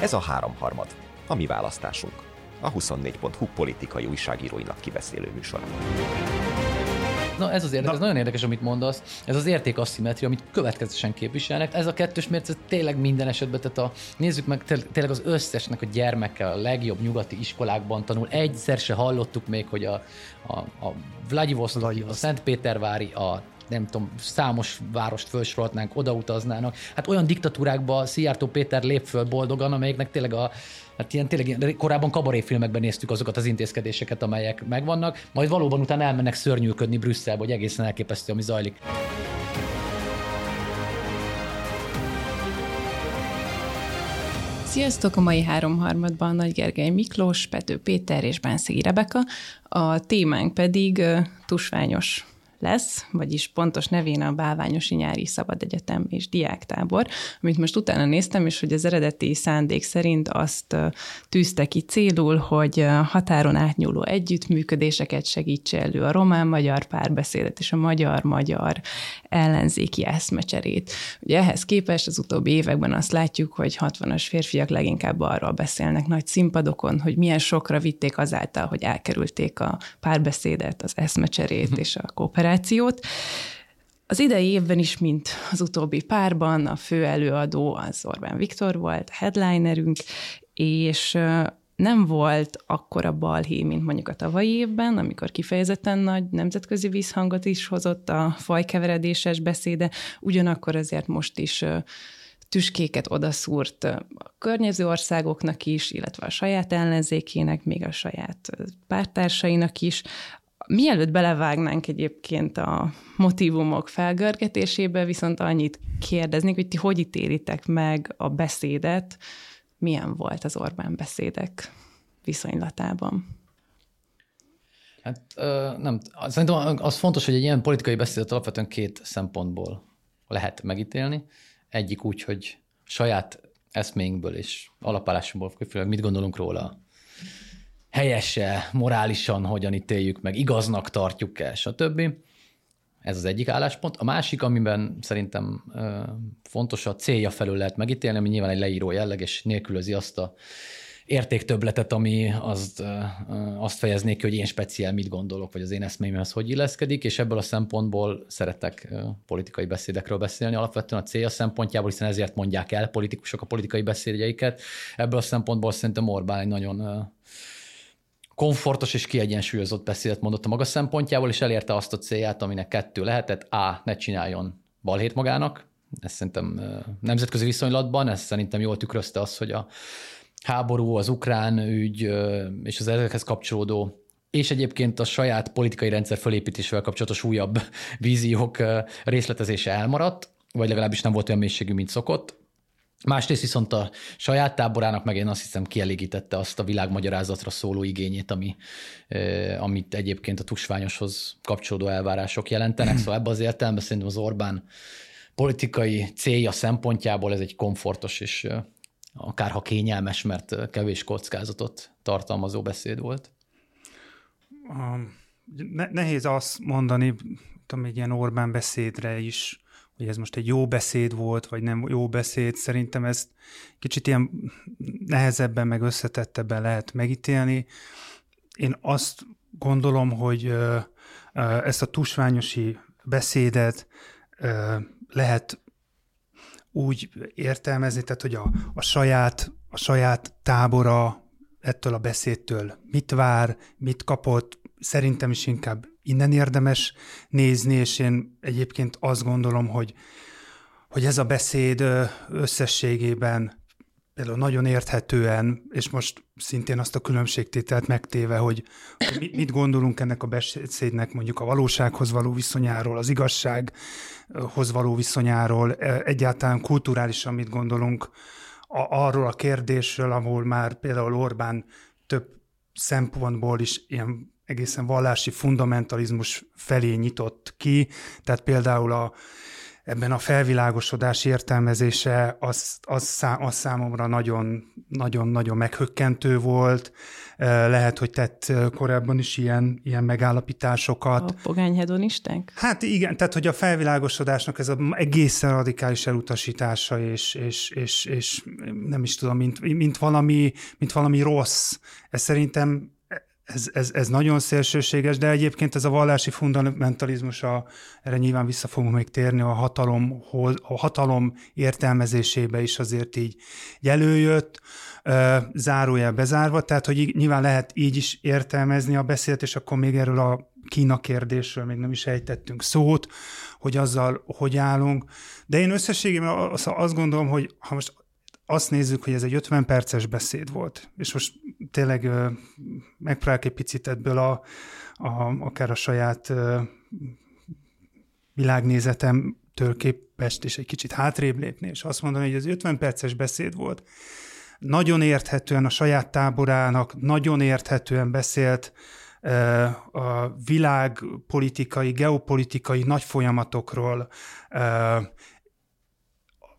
Ez a háromharmad, a mi választásunk. A 24.hu politikai újságíróinak kibeszélő műsor. Na ez az érdekes, ez nagyon érdekes, amit mondasz. Ez az értékasszimetria, amit következetesen képviselnek. Ez a kettős mérce tényleg minden esetben, tehát a, nézzük meg, tényleg az összesnek a gyermekkel a legjobb nyugati iskolákban tanul. Egyszer se hallottuk még, hogy a, a, a Vladivostok, a Szentpétervári, a nem tudom, számos várost felsorolhatnánk, odautaznának. Hát olyan diktatúrákba Szijjártó Péter lép föl boldogan, amelyeknek tényleg a Hát ilyen tényleg korábban kabaréfilmekben néztük azokat az intézkedéseket, amelyek megvannak, majd valóban utána elmennek szörnyűködni Brüsszelbe, hogy egészen elképesztő, ami zajlik. Sziasztok! A mai háromharmadban Nagy Gergely Miklós, Pető Péter és Bánszegi Rebeka. A témánk pedig tusványos lesz, vagyis pontos nevén a Bálványosi Nyári Szabad Egyetem és Diáktábor, amit most utána néztem, és hogy az eredeti szándék szerint azt tűzte ki célul, hogy határon átnyúló együttműködéseket segítse elő a román-magyar párbeszédet és a magyar-magyar ellenzéki eszmecserét. Ugye ehhez képest az utóbbi években azt látjuk, hogy 60-as férfiak leginkább arról beszélnek nagy színpadokon, hogy milyen sokra vitték azáltal, hogy elkerülték a párbeszédet, az eszmecserét és a kooperációt, generációt. Az idei évben is, mint az utóbbi párban, a fő előadó az Orbán Viktor volt, a headlinerünk, és nem volt akkora balhé, mint mondjuk a tavalyi évben, amikor kifejezetten nagy nemzetközi vízhangot is hozott a fajkeveredéses beszéde, ugyanakkor azért most is tüskéket odaszúrt a környező országoknak is, illetve a saját ellenzékének, még a saját pártársainak is, Mielőtt belevágnánk egyébként a motivumok felgörgetésébe, viszont annyit kérdeznék, hogy ti hogy ítélitek meg a beszédet, milyen volt az Orbán beszédek viszonylatában? Hát nem, szerintem az fontos, hogy egy ilyen politikai beszédet alapvetően két szempontból lehet megítélni. Egyik úgy, hogy saját eszménkből és alapállásunkból, főleg mit gondolunk róla, helyese, morálisan hogyan ítéljük meg, igaznak tartjuk-e, stb. Ez az egyik álláspont. A másik, amiben szerintem fontos a célja felül lehet megítélni, ami nyilván egy leíró jelleg, és nélkülözi azt a értéktöbletet, ami azt, azt fejeznék ki, hogy én speciál mit gondolok, vagy az én eszméimhez hogy illeszkedik, és ebből a szempontból szeretek politikai beszédekről beszélni, alapvetően a célja szempontjából, hiszen ezért mondják el politikusok a politikai beszédjeiket. Ebből a szempontból szerintem Orbán egy nagyon komfortos és kiegyensúlyozott beszédet mondott a maga szempontjából, és elérte azt a célját, aminek kettő lehetett. A. Ne csináljon balhét magának, ez szerintem nemzetközi viszonylatban, ez szerintem jól tükrözte az, hogy a háború, az ukrán ügy és az ezekhez kapcsolódó és egyébként a saját politikai rendszer fölépítésével kapcsolatos újabb víziók részletezése elmaradt, vagy legalábbis nem volt olyan mélységű, mint szokott. Másrészt viszont a saját táborának meg én azt hiszem kielégítette azt a világmagyarázatra szóló igényét, ami, amit egyébként a tusványoshoz kapcsolódó elvárások jelentenek. Szóval ebben az értelemben szerintem az Orbán politikai célja szempontjából ez egy komfortos és akárha kényelmes, mert kevés kockázatot tartalmazó beszéd volt. nehéz azt mondani, tudom, egy ilyen Orbán beszédre is, hogy ez most egy jó beszéd volt, vagy nem jó beszéd, szerintem ezt kicsit ilyen nehezebben, meg összetettebben lehet megítélni. Én azt gondolom, hogy ezt a tusványosi beszédet lehet úgy értelmezni, tehát hogy a, a, saját, a saját tábora ettől a beszédtől mit vár, mit kapott, szerintem is inkább innen érdemes nézni, és én egyébként azt gondolom, hogy, hogy ez a beszéd összességében például nagyon érthetően, és most szintén azt a különbségtételt megtéve, hogy, hogy mit gondolunk ennek a beszédnek mondjuk a valósághoz való viszonyáról, az igazsághoz való viszonyáról, egyáltalán kulturálisan mit gondolunk a, arról a kérdésről, ahol már például Orbán több szempontból is ilyen egészen vallási fundamentalizmus felé nyitott ki, tehát például a ebben a felvilágosodás értelmezése az, az, szá, az számomra nagyon, nagyon, nagyon meghökkentő volt. Lehet, hogy tett korábban is ilyen, ilyen megállapításokat. A pogányhedonisták? Hát igen, tehát hogy a felvilágosodásnak ez az egészen radikális elutasítása, és, és, és, és nem is tudom, mint, mint, valami, mint valami rossz. Ez szerintem ez, ez, ez nagyon szélsőséges, de egyébként ez a vallási fundamentalizmus, a, erre nyilván vissza fogunk még térni, a, hatalomhoz, a hatalom értelmezésébe is azért így előjött, zárójel bezárva, tehát hogy nyilván lehet így is értelmezni a beszélt, és akkor még erről a Kína kérdésről még nem is ejtettünk szót, hogy azzal hogy állunk. De én összességében azt gondolom, hogy ha most azt nézzük, hogy ez egy 50 perces beszéd volt, és most tényleg megpróbálok egy picit ebből a, a, akár a saját világnézetemtől képest is egy kicsit hátrébb lépni, és azt mondani, hogy ez 50 perces beszéd volt. Nagyon érthetően a saját táborának, nagyon érthetően beszélt a világpolitikai, geopolitikai nagy folyamatokról,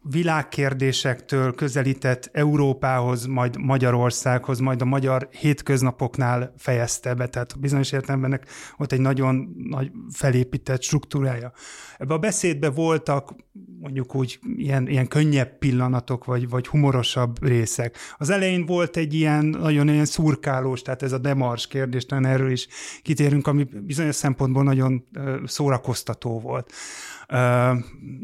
világkérdésektől közelített Európához, majd Magyarországhoz, majd a magyar hétköznapoknál fejezte be, tehát bizonyos értelemben ott egy nagyon nagy felépített struktúrája. Ebben a beszédben voltak mondjuk úgy ilyen, ilyen könnyebb pillanatok, vagy, vagy humorosabb részek. Az elején volt egy ilyen nagyon ilyen szurkálós, tehát ez a demars kérdés, erről is kitérünk, ami bizonyos szempontból nagyon szórakoztató volt.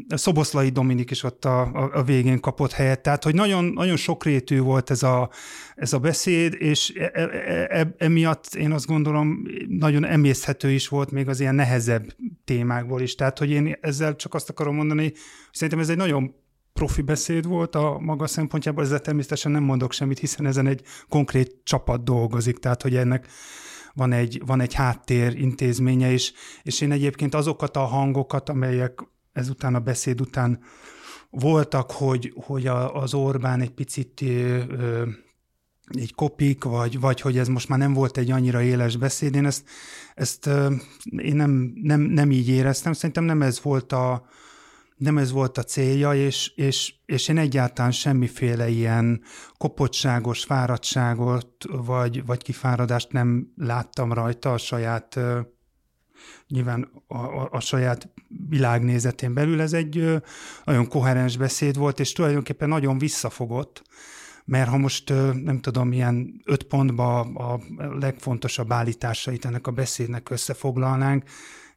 Szoboszlai Dominik is ott a, a, végén kapott helyet, tehát hogy nagyon, nagyon sokrétű volt ez a, ez a beszéd, és e, e, e, emiatt én azt gondolom nagyon emészhető is volt még az ilyen nehezebb témákból is. Tehát, hogy én ezzel csak azt akarom mondani, hogy szerintem ez egy nagyon profi beszéd volt a maga szempontjából, ezzel természetesen nem mondok semmit, hiszen ezen egy konkrét csapat dolgozik, tehát hogy ennek van egy, van egy háttér intézménye is, és én egyébként azokat a hangokat, amelyek ezután a beszéd után voltak, hogy, hogy a, az Orbán egy picit ö, egy kopik, vagy, vagy hogy ez most már nem volt egy annyira éles beszéd, én ezt, ezt én nem, nem, nem így éreztem, szerintem nem ez volt a, nem ez volt a célja, és, és, és én egyáltalán semmiféle ilyen kopottságos fáradtságot, vagy, vagy kifáradást nem láttam rajta a saját nyilván a, a, a saját világnézetén belül. Ez egy nagyon koherens beszéd volt, és tulajdonképpen nagyon visszafogott, mert ha most nem tudom, ilyen öt pontba a legfontosabb állításait ennek a beszédnek összefoglalnánk,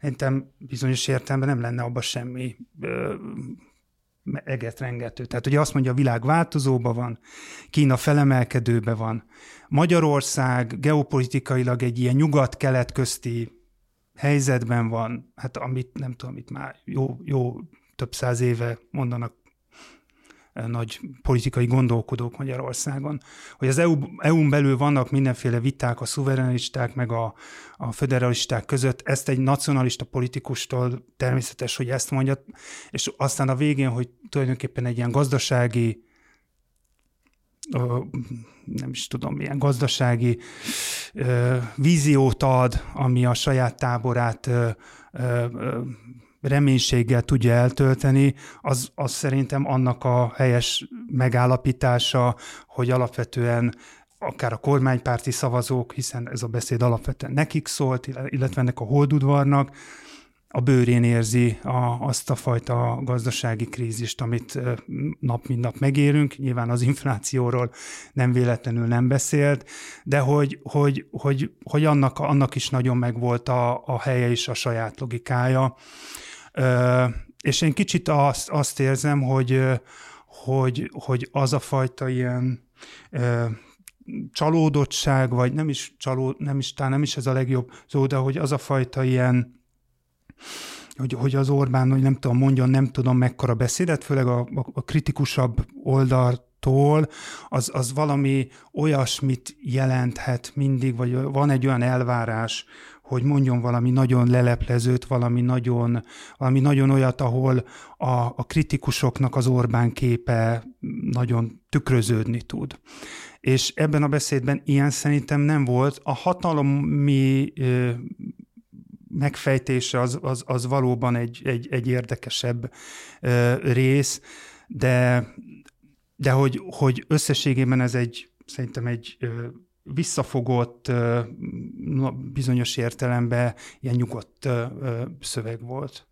szerintem bizonyos értelemben nem lenne abban semmi ö, egetrengető. Tehát ugye azt mondja, a világ változóban van, Kína felemelkedőbe van, Magyarország geopolitikailag egy ilyen nyugat-kelet közti helyzetben van, hát amit nem tudom, itt már jó, jó több száz éve mondanak nagy politikai gondolkodók Magyarországon, hogy az EU, EU-n belül vannak mindenféle viták a szuverenisták meg a, a federalisták között, ezt egy nacionalista politikustól természetes, hogy ezt mondja, és aztán a végén, hogy tulajdonképpen egy ilyen gazdasági nem is tudom, milyen gazdasági víziót ad, ami a saját táborát reménységgel tudja eltölteni, az, az szerintem annak a helyes megállapítása, hogy alapvetően akár a kormánypárti szavazók, hiszen ez a beszéd alapvetően nekik szólt, illetve ennek a holdudvarnak, a bőrén érzi a, azt a fajta gazdasági krízist, amit nap mint nap megérünk. Nyilván az inflációról nem véletlenül nem beszélt, de hogy, hogy, hogy, hogy annak, annak is nagyon megvolt a, a helye és a saját logikája. És én kicsit azt, azt érzem, hogy, hogy, hogy az a fajta ilyen csalódottság, vagy nem is csalód, nem is, talán nem is ez a legjobb szó, de hogy az a fajta ilyen, hogy, hogy az Orbán, hogy nem tudom, mondjon nem tudom mekkora beszédet, főleg a, a, a kritikusabb oldaltól, az, az valami olyasmit jelenthet mindig, vagy van egy olyan elvárás, hogy mondjon valami nagyon leleplezőt, valami nagyon, valami nagyon olyat, ahol a, a kritikusoknak az Orbán képe nagyon tükröződni tud. És ebben a beszédben ilyen szerintem nem volt. A hatalomi megfejtése az, az, az valóban egy, egy, egy érdekesebb rész, de, de hogy, hogy összességében ez egy, szerintem egy visszafogott, bizonyos értelemben ilyen nyugodt szöveg volt.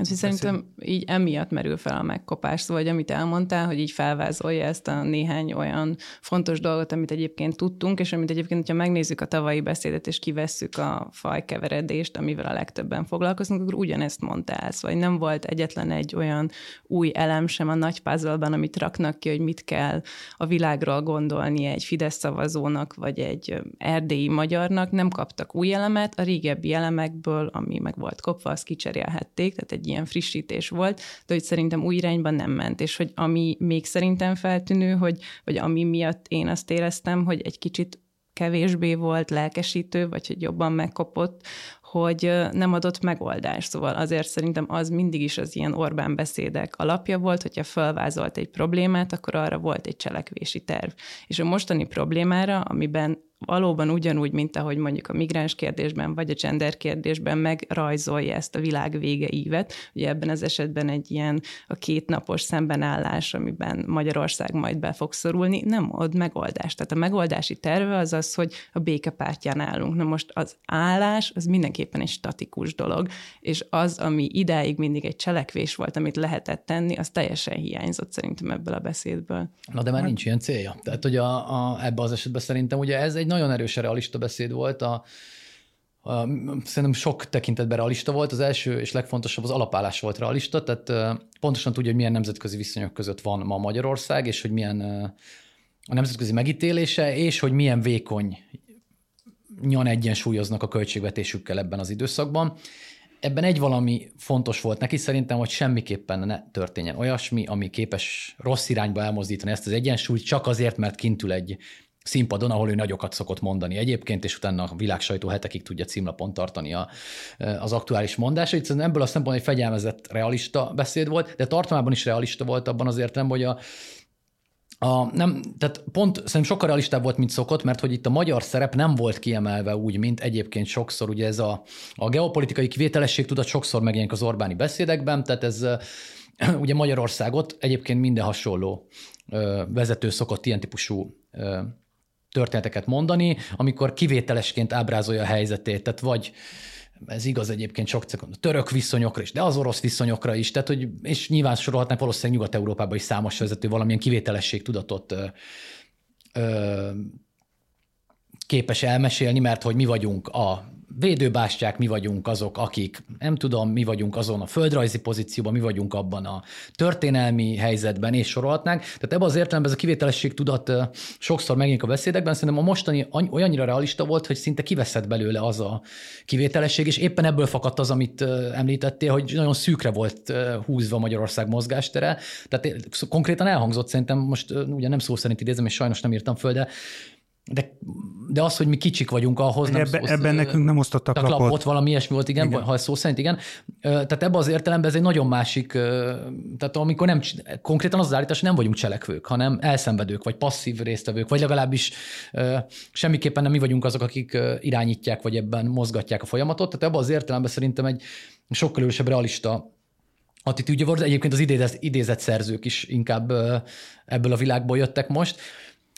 Hát, hogy szerintem így emiatt merül fel a megkopás, szóval, hogy amit elmondtál, hogy így felvázolja ezt a néhány olyan fontos dolgot, amit egyébként tudtunk, és amit egyébként, hogyha megnézzük a tavalyi beszédet, és kivesszük a fajkeveredést, amivel a legtöbben foglalkozunk, akkor ugyanezt mondtál, szóval nem volt egyetlen egy olyan új elem sem a nagy puzzle amit raknak ki, hogy mit kell a világról gondolni egy Fidesz szavazónak, vagy egy erdélyi magyarnak, nem kaptak új elemet, a régebbi elemekből, ami meg volt kopva, azt kicserélhették, tehát egy ilyen frissítés volt, de hogy szerintem új irányban nem ment, és hogy ami még szerintem feltűnő, hogy, vagy ami miatt én azt éreztem, hogy egy kicsit kevésbé volt lelkesítő, vagy hogy jobban megkopott, hogy nem adott megoldást. Szóval azért szerintem az mindig is az ilyen Orbán beszédek alapja volt, hogyha felvázolt egy problémát, akkor arra volt egy cselekvési terv. És a mostani problémára, amiben valóban ugyanúgy, mint ahogy mondjuk a migráns kérdésben, vagy a gender kérdésben megrajzolja ezt a világ vége ívet. Ugye ebben az esetben egy ilyen a kétnapos szembenállás, amiben Magyarország majd be fog szorulni, nem ad megoldást. Tehát a megoldási terve az az, hogy a békepártján állunk. Na most az állás, az mindenképpen egy statikus dolog, és az, ami idáig mindig egy cselekvés volt, amit lehetett tenni, az teljesen hiányzott szerintem ebből a beszédből. Na de már nincs ilyen célja. Tehát, hogy a, a, ebbe az esetben szerintem ugye ez egy nagyon erősen realista beszéd volt. A, a, szerintem sok tekintetben realista volt. Az első és legfontosabb az alapállás volt realista, tehát pontosan tudja, hogy milyen nemzetközi viszonyok között van ma Magyarország, és hogy milyen a nemzetközi megítélése, és hogy milyen vékony nyan egyensúlyoznak a költségvetésükkel ebben az időszakban. Ebben egy valami fontos volt neki, szerintem, hogy semmiképpen ne történjen olyasmi, ami képes rossz irányba elmozdítani ezt az egyensúlyt, csak azért, mert kintül egy színpadon, ahol ő nagyokat szokott mondani egyébként, és utána a világ sajtó hetekig tudja címlapon tartani a, az aktuális mondásait. Szóval ebből a szempontból egy fegyelmezett realista beszéd volt, de tartalmában is realista volt abban az értelemben, hogy a, a, nem, tehát pont szerintem sokkal realistább volt, mint szokott, mert hogy itt a magyar szerep nem volt kiemelve úgy, mint egyébként sokszor, ugye ez a, a geopolitikai kivételesség tudat sokszor megjelenik az Orbáni beszédekben, tehát ez ugye Magyarországot egyébként minden hasonló vezető szokott ilyen típusú történeteket mondani, amikor kivételesként ábrázolja a helyzetét, tehát vagy ez igaz egyébként sok a török viszonyokra is, de az orosz viszonyokra is, tehát hogy, és nyilván sorolhatnánk valószínűleg Nyugat-Európában is számos vezető valamilyen kivételesség tudatot ö, ö, képes elmesélni, mert hogy mi vagyunk a védőbástyák, mi vagyunk azok, akik, nem tudom, mi vagyunk azon a földrajzi pozícióban, mi vagyunk abban a történelmi helyzetben, és sorolhatnánk. Tehát ebben az értelemben ez a kivételesség tudat sokszor megint a beszédekben, szerintem a mostani olyannyira realista volt, hogy szinte kiveszett belőle az a kivételesség, és éppen ebből fakadt az, amit említettél, hogy nagyon szűkre volt húzva Magyarország mozgástere. Tehát konkrétan elhangzott szerintem, most ugye nem szó szerint idézem, és sajnos nem írtam föl, de de, de az, hogy mi kicsik vagyunk ahhoz, nem Ebbe, szó, ebben nekünk nem osztottak lapot. lapot. valami ilyesmi volt, igen, igen. ha szó szerint igen. Tehát ebben az értelemben ez egy nagyon másik, tehát amikor nem, konkrétan az az állítás, hogy nem vagyunk cselekvők, hanem elszenvedők, vagy passzív résztvevők, vagy legalábbis semmiképpen nem mi vagyunk azok, akik irányítják, vagy ebben mozgatják a folyamatot. Tehát ebben az értelemben szerintem egy sokkal erősebb realista attitűdje volt. Egyébként az idézett, idézett szerzők is inkább ebből a világból jöttek most.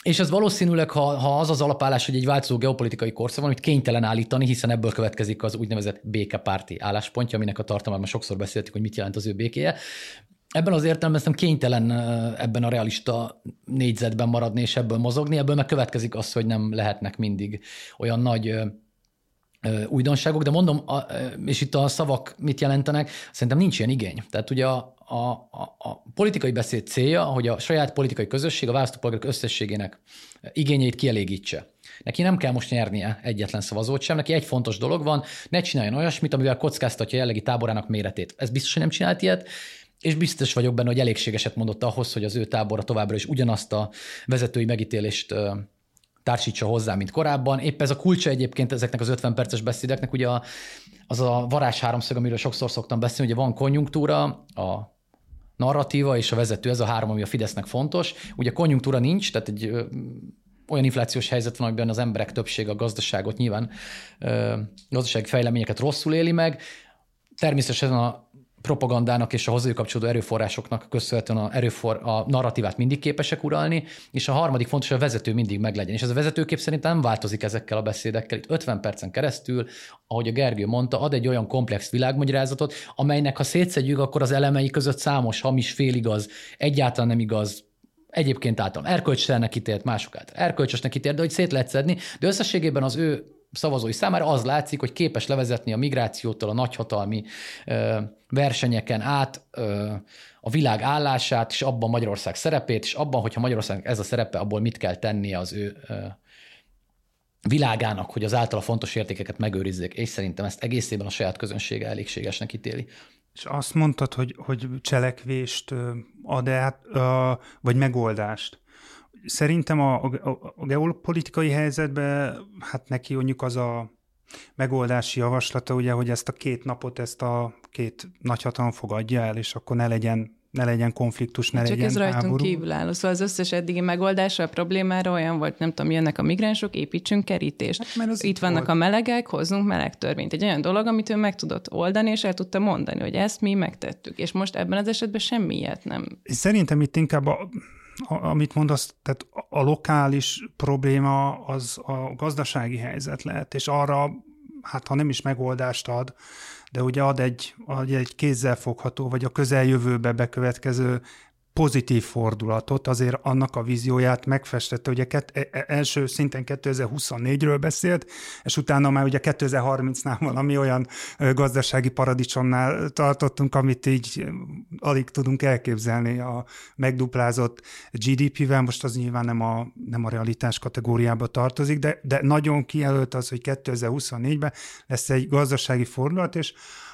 És ez valószínűleg, ha, ha az az alapállás, hogy egy változó geopolitikai korszak van, amit kénytelen állítani, hiszen ebből következik az úgynevezett békepárti álláspontja, aminek a tartalmában sokszor beszéltük, hogy mit jelent az ő békéje. Ebben az értelemben szerintem kénytelen ebben a realista négyzetben maradni és ebből mozogni, ebből meg következik az, hogy nem lehetnek mindig olyan nagy újdonságok, de mondom, és itt a szavak mit jelentenek, szerintem nincs ilyen igény. Tehát ugye a, a, a, a politikai beszéd célja, hogy a saját politikai közösség a választópolgárok összességének igényeit kielégítse. Neki nem kell most nyernie egyetlen szavazót sem, neki egy fontos dolog van, ne csináljon olyasmit, amivel kockáztatja jellegi táborának méretét. Ez biztos, hogy nem csinált ilyet, és biztos vagyok benne, hogy elégségeset mondott ahhoz, hogy az ő tábora továbbra is ugyanazt a vezetői megítélést társítsa hozzá, mint korábban. Épp ez a kulcsa egyébként ezeknek az 50 perces beszédeknek, ugye az a varázs háromszög, amiről sokszor szoktam beszélni, ugye van konjunktúra, a narratíva és a vezető, ez a három, ami a Fidesznek fontos. Ugye konjunktúra nincs, tehát egy olyan inflációs helyzet van, amiben az emberek többsége a gazdaságot nyilván gazdasági fejleményeket rosszul éli meg. Természetesen a propagandának és a hozzájuk kapcsolódó erőforrásoknak köszönhetően a, erőfor, a narratívát mindig képesek uralni, és a harmadik fontos, hogy a vezető mindig meglegyen. És ez a vezetőkép szerintem nem változik ezekkel a beszédekkel. Itt 50 percen keresztül, ahogy a Gergő mondta, ad egy olyan komplex világmagyarázatot, amelynek ha szétszedjük, akkor az elemei között számos hamis, féligaz, egyáltalán nem igaz, egyébként általam erkölcstelennek ítélt, mások által erkölcsösnek ítélt, de hogy szét lehet szedni, de összességében az ő szavazói számára az látszik, hogy képes levezetni a migrációtól a nagyhatalmi ö, versenyeken át ö, a világ állását, és abban Magyarország szerepét, és abban, hogyha Magyarország ez a szerepe, abból mit kell tennie az ő ö, világának, hogy az általa fontos értékeket megőrizzék, és szerintem ezt egészében a saját közönsége elégségesnek ítéli. És azt mondtad, hogy, hogy cselekvést ad át, vagy megoldást. Szerintem a, a, a geopolitikai helyzetben, hát neki mondjuk az a megoldási javaslata, ugye, hogy ezt a két napot, ezt a két nagyhatalom fogadja el, és akkor ne legyen ne legyen konfliktus, ne Csak legyen ez rajtunk háború. kívül áll. Szóval az összes eddigi megoldása a problémára olyan volt, nem tudom, jönnek a migránsok, építsünk kerítést. Hát, Itt, itt vannak volt. a melegek, hozzunk meleg törvényt. Egy olyan dolog, amit ő meg tudott oldani, és el tudta mondani, hogy ezt mi megtettük. És most ebben az esetben semmi ilyet nem. Szerintem itt inkább a, amit mondasz, tehát a lokális probléma az a gazdasági helyzet lehet, és arra, hát ha nem is megoldást ad, de ugye ad egy, ad egy kézzelfogható, vagy a közeljövőbe bekövetkező pozitív fordulatot, azért annak a vízióját megfestette, ugye ket, e, e, első szinten 2024-ről beszélt, és utána már ugye 2030-nál valami olyan gazdasági paradicsomnál tartottunk, amit így alig tudunk elképzelni a megduplázott GDP-vel, most az nyilván nem a, nem a realitás kategóriába tartozik, de, de nagyon kijelölt az, hogy 2024-ben lesz egy gazdasági fordulat, és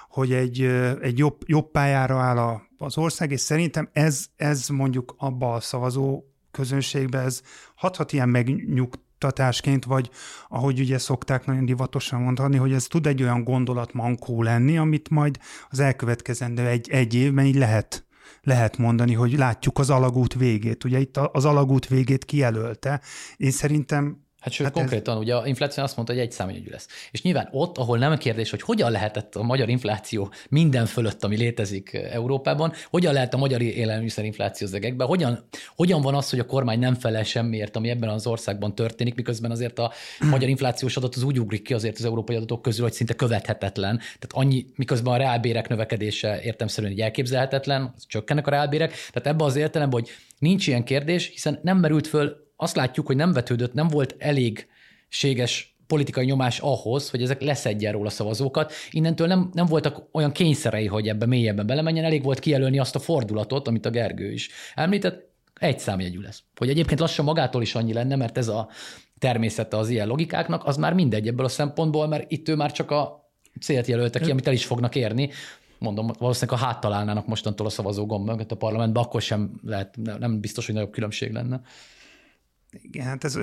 hogy egy, egy jobb, jobb pályára áll a, az ország, és szerintem ez, ez mondjuk abba a szavazó közönségbe, ez hathat ilyen megnyugtatásként, vagy ahogy ugye szokták nagyon divatosan mondani, hogy ez tud egy olyan gondolat mankó lenni, amit majd az elkövetkezendő egy, egy évben így lehet lehet mondani, hogy látjuk az alagút végét. Ugye itt az alagút végét kijelölte. Én szerintem Hát sőt, hát konkrétan ez... ugye a infláció azt mondta, hogy egy számjegyű lesz. És nyilván ott, ahol nem kérdés, hogy hogyan lehetett a magyar infláció minden fölött, ami létezik Európában, hogyan lehet a magyar élelmiszerinfláció az egekben, hogyan, hogyan van az, hogy a kormány nem felel semmiért, ami ebben az országban történik, miközben azért a magyar inflációs adat az úgy ugrik ki azért az európai adatok közül, hogy szinte követhetetlen. Tehát annyi, miközben a reálbérek növekedése értemszerűen egy elképzelhetetlen, csökkennek a reálbérek. Tehát ebben az értelemben, hogy nincs ilyen kérdés, hiszen nem merült föl azt látjuk, hogy nem vetődött, nem volt elégséges politikai nyomás ahhoz, hogy ezek leszedjen róla szavazókat. Innentől nem, nem voltak olyan kényszerei, hogy ebbe mélyebben belemenjen, elég volt kijelölni azt a fordulatot, amit a Gergő is említett, egy számjegyű lesz. Hogy egyébként lassan magától is annyi lenne, mert ez a természete az ilyen logikáknak, az már mindegy ebből a szempontból, mert itt ő már csak a célt jelölte ki, amit el is fognak érni. Mondom, valószínűleg ha háttalálnának mostantól a szavazó gombot a parlamentben, akkor sem lehet, nem biztos, hogy nagyobb különbség lenne. Igen, hát ez,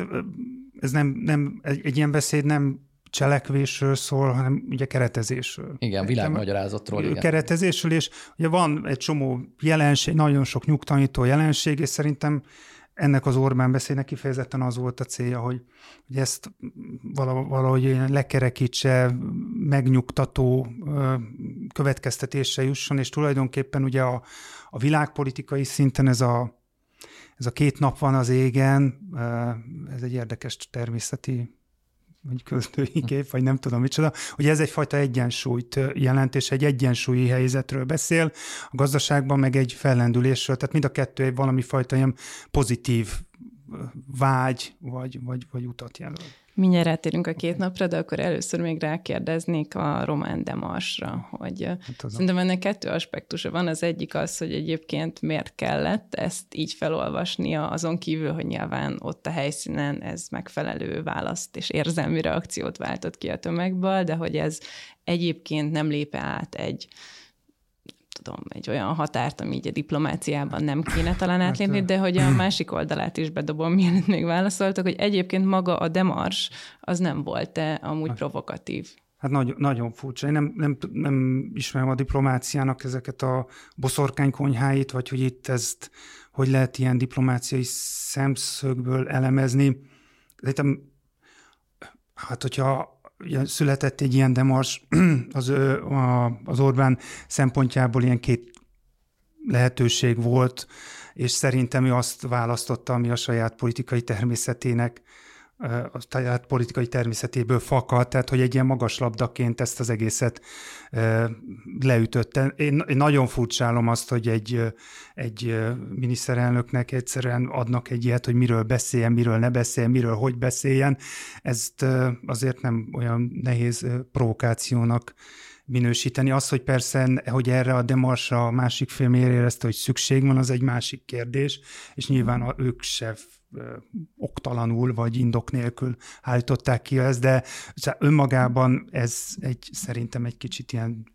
ez nem, nem egy, egy ilyen beszéd nem cselekvésről szól, hanem ugye keretezésről. Igen, világmagyarázatról. Igen. Keretezésről, és ugye van egy csomó jelenség, nagyon sok nyugtanító jelenség, és szerintem ennek az Orbán beszédnek kifejezetten az volt a célja, hogy, hogy ezt valahogy lekerekítse, megnyugtató következtetése jusson, és tulajdonképpen ugye a, a világpolitikai szinten ez a ez a két nap van az égen, ez egy érdekes természeti vagy költői kép, vagy nem tudom micsoda, hogy ez egyfajta egyensúlyt jelent, és egy egyensúlyi helyzetről beszél, a gazdaságban meg egy fellendülésről, tehát mind a kettő egy valami fajta ilyen pozitív vágy, vagy, vagy, vagy utat jelöl. Mindjárt rátérünk a két napra, de akkor először még rákérdeznék a román demarsra, hogy hát szerintem ennek kettő aspektusa van. Az egyik az, hogy egyébként miért kellett ezt így felolvasnia, azon kívül, hogy nyilván ott a helyszínen ez megfelelő választ és érzelmi reakciót váltott ki a tömegből, de hogy ez egyébként nem lépe át egy tudom, egy olyan határt, ami így a diplomáciában nem kéne talán hát, átlépni, de hogy a másik oldalát is bedobom, mielőtt még válaszoltak, hogy egyébként maga a demars az nem volt-e amúgy hát, provokatív? Hát nagy, nagyon furcsa. Én nem, nem, nem ismerem a diplomáciának ezeket a boszorkánykonyháit, vagy hogy itt ezt hogy lehet ilyen diplomáciai szemszögből elemezni. szerintem, hát hogyha született egy ilyen demars, az, az Orbán szempontjából ilyen két lehetőség volt, és szerintem ő azt választotta, ami a saját politikai természetének a saját politikai természetéből fakad, tehát hogy egy ilyen magas labdaként ezt az egészet leütötte. Én, én nagyon furcsálom azt, hogy egy, egy miniszterelnöknek egyszerűen adnak egy ilyet, hogy miről beszéljen, miről ne beszéljen, miről hogy beszéljen. Ezt azért nem olyan nehéz provokációnak minősíteni. Az, hogy persze, hogy erre a Demarsa a másik film érezte, hogy szükség van, az egy másik kérdés, és nyilván ők se oktalanul vagy indok nélkül állították ki ezt, de önmagában ez egy, szerintem egy kicsit ilyen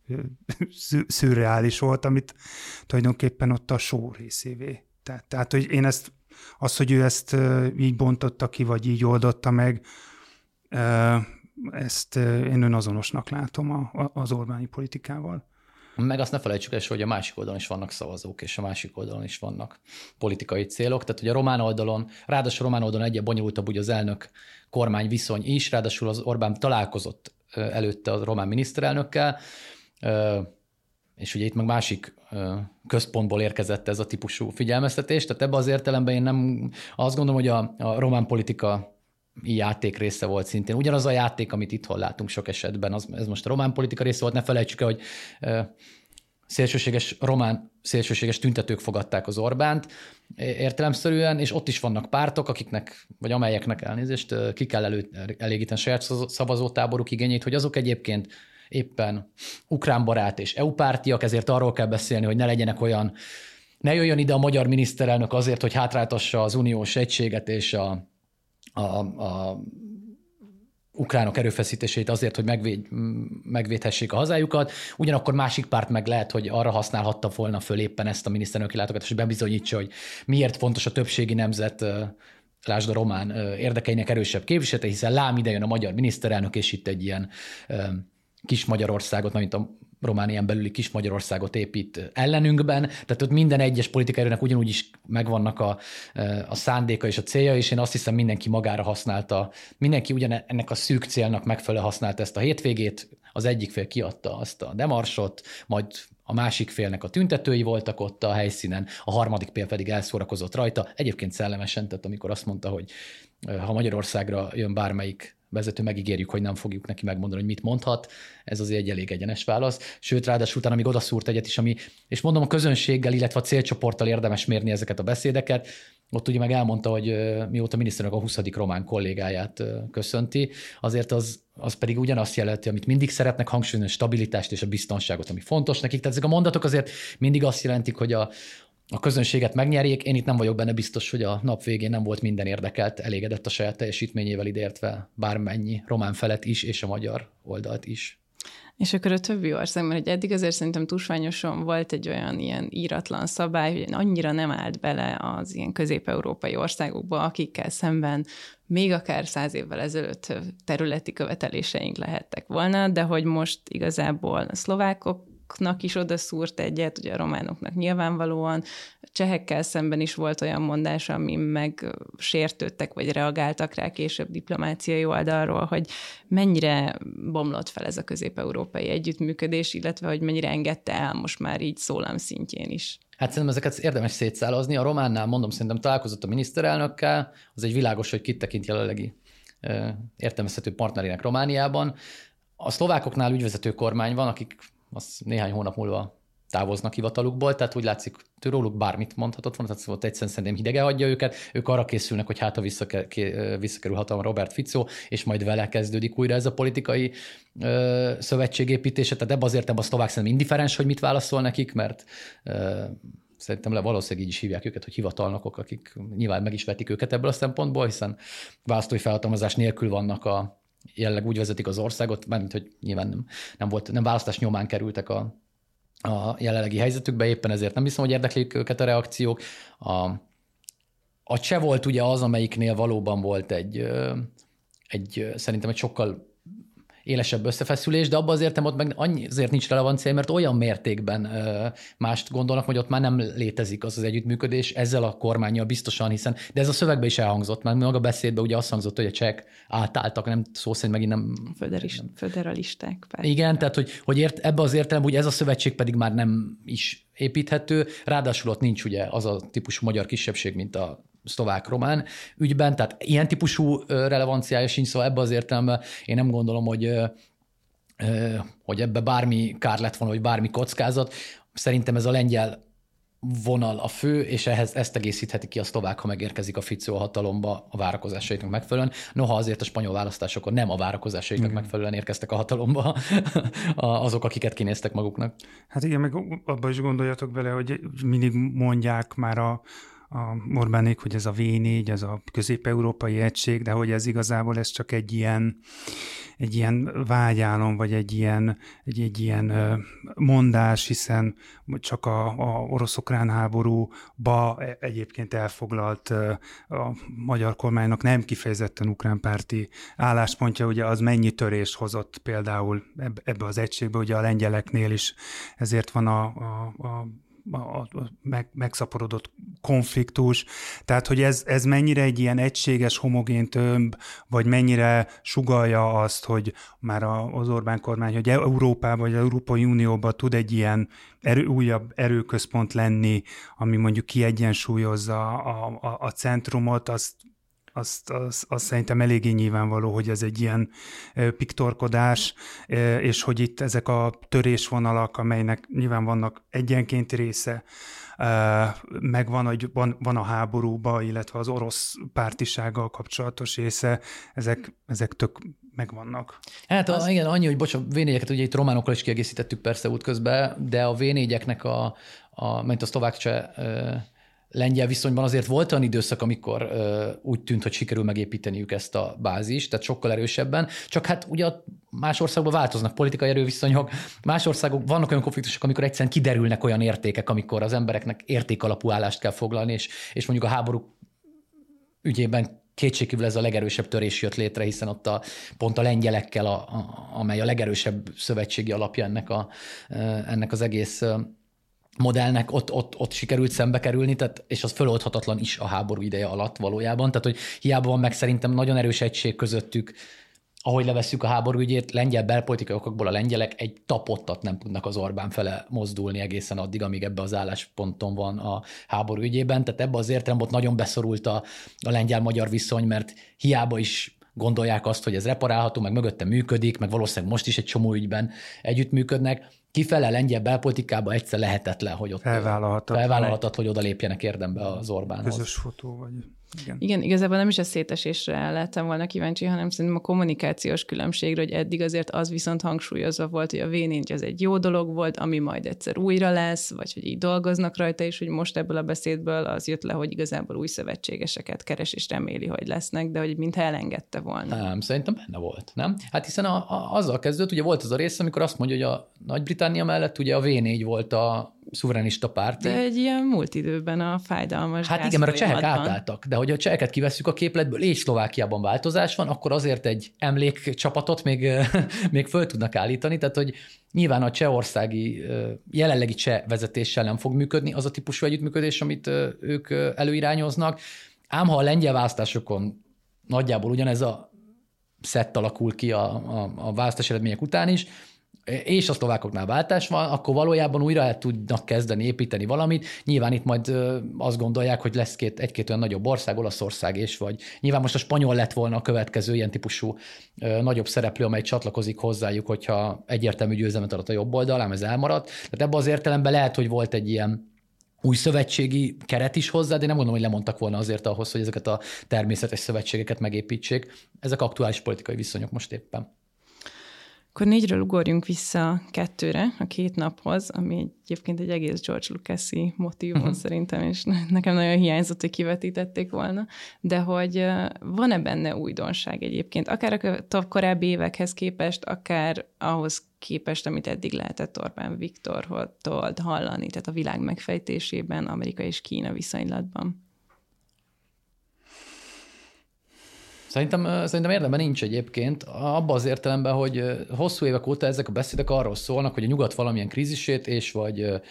szürreális volt, amit tulajdonképpen ott a show részévé. Tehát, tehát hogy én ezt, az, hogy ő ezt így bontotta ki, vagy így oldotta meg, ezt én önazonosnak látom az Orbáni politikával. Meg azt ne felejtsük el, hogy a másik oldalon is vannak szavazók, és a másik oldalon is vannak politikai célok. Tehát, hogy a román oldalon, ráadásul a román oldalon egyre bonyolultabb ugye az elnök kormány viszony is, ráadásul az Orbán találkozott előtte a román miniszterelnökkel, és ugye itt meg másik központból érkezett ez a típusú figyelmeztetés, tehát ebben az értelemben én nem azt gondolom, hogy a, a román politika játék része volt szintén. Ugyanaz a játék, amit itthon látunk sok esetben, az, ez most a román politika része volt, ne felejtsük el, hogy szélsőséges román, szélsőséges tüntetők fogadták az Orbánt értelemszerűen, és ott is vannak pártok, akiknek, vagy amelyeknek elnézést ki kell elő, elégíteni saját szavazótáboruk igényét, hogy azok egyébként éppen ukrán barát és EU pártiak, ezért arról kell beszélni, hogy ne legyenek olyan, ne jöjjön ide a magyar miniszterelnök azért, hogy hátráltassa az uniós egységet és a, a, a ukránok erőfeszítését azért, hogy megvéd, megvédhessék a hazájukat, ugyanakkor másik párt meg lehet, hogy arra használhatta volna föl éppen ezt a miniszterelnöki látogatást, hogy bebizonyítsa, hogy miért fontos a többségi nemzet lásd a román érdekeinek erősebb képviselete, hiszen lám ide jön a magyar miniszterelnök, és itt egy ilyen kis Magyarországot, mint a Románián belüli kis Magyarországot épít ellenünkben, tehát ott minden egyes politikai erőnek ugyanúgy is megvannak a, a szándéka és a célja, és én azt hiszem mindenki magára használta, mindenki ugyan ennek a szűk célnak megfelelően használta ezt a hétvégét, az egyik fél kiadta azt a demarsot, majd a másik félnek a tüntetői voltak ott a helyszínen, a harmadik fél pedig elszórakozott rajta. Egyébként szellemesen, tehát amikor azt mondta, hogy ha Magyarországra jön bármelyik vezető, megígérjük, hogy nem fogjuk neki megmondani, hogy mit mondhat. Ez azért egy elég egyenes válasz. Sőt, ráadásul utána még odaszúrt egyet is, ami, és mondom, a közönséggel, illetve a célcsoporttal érdemes mérni ezeket a beszédeket. Ott ugye meg elmondta, hogy mióta miniszternek a 20. román kollégáját köszönti, azért az, az pedig ugyanazt jelenti, amit mindig szeretnek hangsúlyozni, a stabilitást és a biztonságot, ami fontos nekik. Tehát ezek a mondatok azért mindig azt jelentik, hogy a, a közönséget megnyerjék. Én itt nem vagyok benne biztos, hogy a nap végén nem volt minden érdekelt, elégedett a saját teljesítményével idértve bármennyi román felet is, és a magyar oldalt is. És akkor a többi országban, hogy eddig azért szerintem túlsványosan volt egy olyan ilyen íratlan szabály, hogy annyira nem állt bele az ilyen közép-európai országokba, akikkel szemben még akár száz évvel ezelőtt területi követeléseink lehettek volna, de hogy most igazából a szlovákok románoknak is odaszúrt egyet, ugye a románoknak nyilvánvalóan, a csehekkel szemben is volt olyan mondás, ami meg sértődtek, vagy reagáltak rá később diplomáciai oldalról, hogy mennyire bomlott fel ez a közép-európai együttműködés, illetve hogy mennyire engedte el most már így szólam szintjén is. Hát szerintem ezeket érdemes szétszálazni. A románnál mondom, szerintem találkozott a miniszterelnökkel, az egy világos, hogy kit tekint jelenlegi értelmezhető partnerének Romániában. A szlovákoknál ügyvezető kormány van, akik az néhány hónap múlva távoznak hivatalukból, tehát úgy látszik, róluk bármit mondhatott volna, tehát volt egyszerűen szerintem hidege adja őket, ők arra készülnek, hogy hát a visszakerül hatalma Robert Fico, és majd vele kezdődik újra ez a politikai ö, szövetségépítése, tehát ebben azért ebben a szlovák szerintem indiferens, hogy mit válaszol nekik, mert ö, szerintem le valószínűleg így is hívják őket, hogy hivatalnokok, akik nyilván meg is vetik őket ebből a szempontból, hiszen választói felhatalmazás nélkül vannak a, jelenleg úgy vezetik az országot, mármint, hogy nyilván nem, nem, volt, nem választás nyomán kerültek a, a jelenlegi helyzetükbe, éppen ezért nem hiszem, hogy érdeklik őket a reakciók. A, a cseh volt ugye az, amelyiknél valóban volt egy, egy szerintem egy sokkal élesebb összefeszülés, de abban azért nem ott meg annyi, azért nincs relevancia, mert olyan mértékben ö, mást gondolnak, hogy ott már nem létezik az az együttműködés ezzel a kormányjal biztosan, hiszen, de ez a szövegben is elhangzott, mert maga beszédben ugye azt hangzott, hogy a csek átálltak, nem szó szerint megint nem... Föderis, föderalisták. Pár. Igen, tehát hogy, hogy ért, ebbe az értelem, hogy ez a szövetség pedig már nem is építhető, ráadásul ott nincs ugye az a típusú magyar kisebbség, mint a szlovák-román ügyben, tehát ilyen típusú relevanciája sincs, szóval ebbe az értelemben én nem gondolom, hogy hogy ebbe bármi kár lett volna, vagy bármi kockázat. Szerintem ez a lengyel vonal a fő, és ehhez ezt egészítheti ki a szlovák, ha megérkezik a Fico a hatalomba a várakozásaiknak megfelelően. Noha azért a spanyol választásokon nem a várakozásaiknak mm. megfelelően érkeztek a hatalomba azok, akiket kinéztek maguknak. Hát igen, meg abban is gondoljatok bele, hogy mindig mondják már a, a Orbánék, hogy ez a V4, ez a közép-európai egység, de hogy ez igazából ez csak egy ilyen, egy ilyen vágyálom, vagy egy ilyen, egy, egy ilyen mondás, hiszen csak a, a orosz-ukrán háborúba e, egyébként elfoglalt a magyar kormánynak nem kifejezetten ukrán párti álláspontja, ugye az mennyi törést hozott például ebbe az egységbe, ugye a lengyeleknél is, ezért van a, a, a a meg, megszaporodott konfliktus, tehát hogy ez, ez mennyire egy ilyen egységes, homogén tömb, vagy mennyire sugalja azt, hogy már az Orbán kormány, hogy Európában vagy Európai Unióban tud egy ilyen erő, újabb erőközpont lenni, ami mondjuk kiegyensúlyozza a, a, a centrumot, azt azt, azt, azt szerintem eléggé nyilvánvaló, hogy ez egy ilyen piktorkodás, és hogy itt ezek a törésvonalak, amelynek nyilván vannak egyenként része, meg van, hogy van, van a háborúba, illetve az orosz pártisággal kapcsolatos része, ezek, ezek tök megvannak. Hát az... igen, annyi, hogy bocs, a v ugye itt románokkal is kiegészítettük persze útközben, de a v a, a, mint a szlovák cseh lengyel viszonyban azért volt olyan időszak, amikor ö, úgy tűnt, hogy sikerül megépíteniük ezt a bázist, tehát sokkal erősebben, csak hát ugye más országban változnak politikai erőviszonyok, más országok vannak olyan konfliktusok, amikor egyszerűen kiderülnek olyan értékek, amikor az embereknek értékalapú állást kell foglalni, és, és mondjuk a háború ügyében kétségkívül ez a legerősebb törés jött létre, hiszen ott a, pont a lengyelekkel, a, a, amely a legerősebb szövetségi alapja ennek, a, ennek az egész modellnek ott, ott, ott sikerült szembe kerülni, tehát, és az föloldhatatlan is a háború ideje alatt valójában. Tehát, hogy hiába van meg szerintem nagyon erős egység közöttük, ahogy levesszük a háború ügyét, lengyel belpolitikai okokból a lengyelek egy tapottat nem tudnak az Orbán fele mozdulni egészen addig, amíg ebbe az állásponton van a háború ügyében. Tehát ebbe az értelemben nagyon beszorult a, a lengyel-magyar viszony, mert hiába is gondolják azt, hogy ez reparálható, meg mögötte működik, meg valószínűleg most is egy csomó ügyben együttműködnek, kifele lengyel belpolitikába egyszer lehetetlen, hogy ott felvállalhatat, hogy oda lépjenek érdembe az Orbánhoz. Közös fotó vagy. Igen. Igen, igazából nem is a szétesésre lettem volna kíváncsi, hanem szerintem a kommunikációs különbségre, hogy eddig azért az viszont hangsúlyozva volt, hogy a v az egy jó dolog volt, ami majd egyszer újra lesz, vagy hogy így dolgoznak rajta, és hogy most ebből a beszédből az jött le, hogy igazából új szövetségeseket keres, és reméli, hogy lesznek, de hogy mintha elengedte volna. Nem, szerintem benne volt, nem? Hát hiszen a, a, azzal kezdődött, ugye volt az a rész, amikor azt mondja, hogy a Nagy-Britannia mellett ugye a V4 volt a szuverenista párt. De egy ilyen múlt időben a fájdalmas Hát igen, mert a csehek átálltak, de hogy a cseheket kiveszünk a képletből, és Szlovákiában változás van, akkor azért egy emlékcsapatot még, még föl tudnak állítani, tehát hogy nyilván a csehországi jelenlegi cseh vezetéssel nem fog működni az a típusú együttműködés, amit ők előirányoznak, ám ha a lengyel választásokon nagyjából ugyanez a szett alakul ki a, a, a választás eredmények után is, és a szlovákoknál váltás van, akkor valójában újra el tudnak kezdeni építeni valamit. Nyilván itt majd azt gondolják, hogy lesz két, egy-két olyan nagyobb ország, Olaszország és vagy nyilván most a spanyol lett volna a következő ilyen típusú nagyobb szereplő, amely csatlakozik hozzájuk, hogyha egyértelmű győzelmet adott a jobb oldal, ám ez elmaradt. Tehát ebben az értelemben lehet, hogy volt egy ilyen új szövetségi keret is hozzá, de nem gondolom, hogy lemondtak volna azért ahhoz, hogy ezeket a természetes szövetségeket megépítsék. Ezek aktuális politikai viszonyok most éppen. Akkor négyről ugorjunk vissza kettőre, a két naphoz, ami egyébként egy egész George Lucas-i motivum uh-huh. szerintem, és nekem nagyon hiányzott, hogy kivetítették volna, de hogy van-e benne újdonság egyébként, akár a korábbi évekhez képest, akár ahhoz képest, amit eddig lehetett Orbán Viktortól hallani, tehát a világ megfejtésében, Amerika és Kína viszonylatban? Szerintem, szerintem érdemben nincs egyébként, abban az értelemben, hogy hosszú évek óta ezek a beszédek arról szólnak, hogy a nyugat valamilyen krízisét és vagy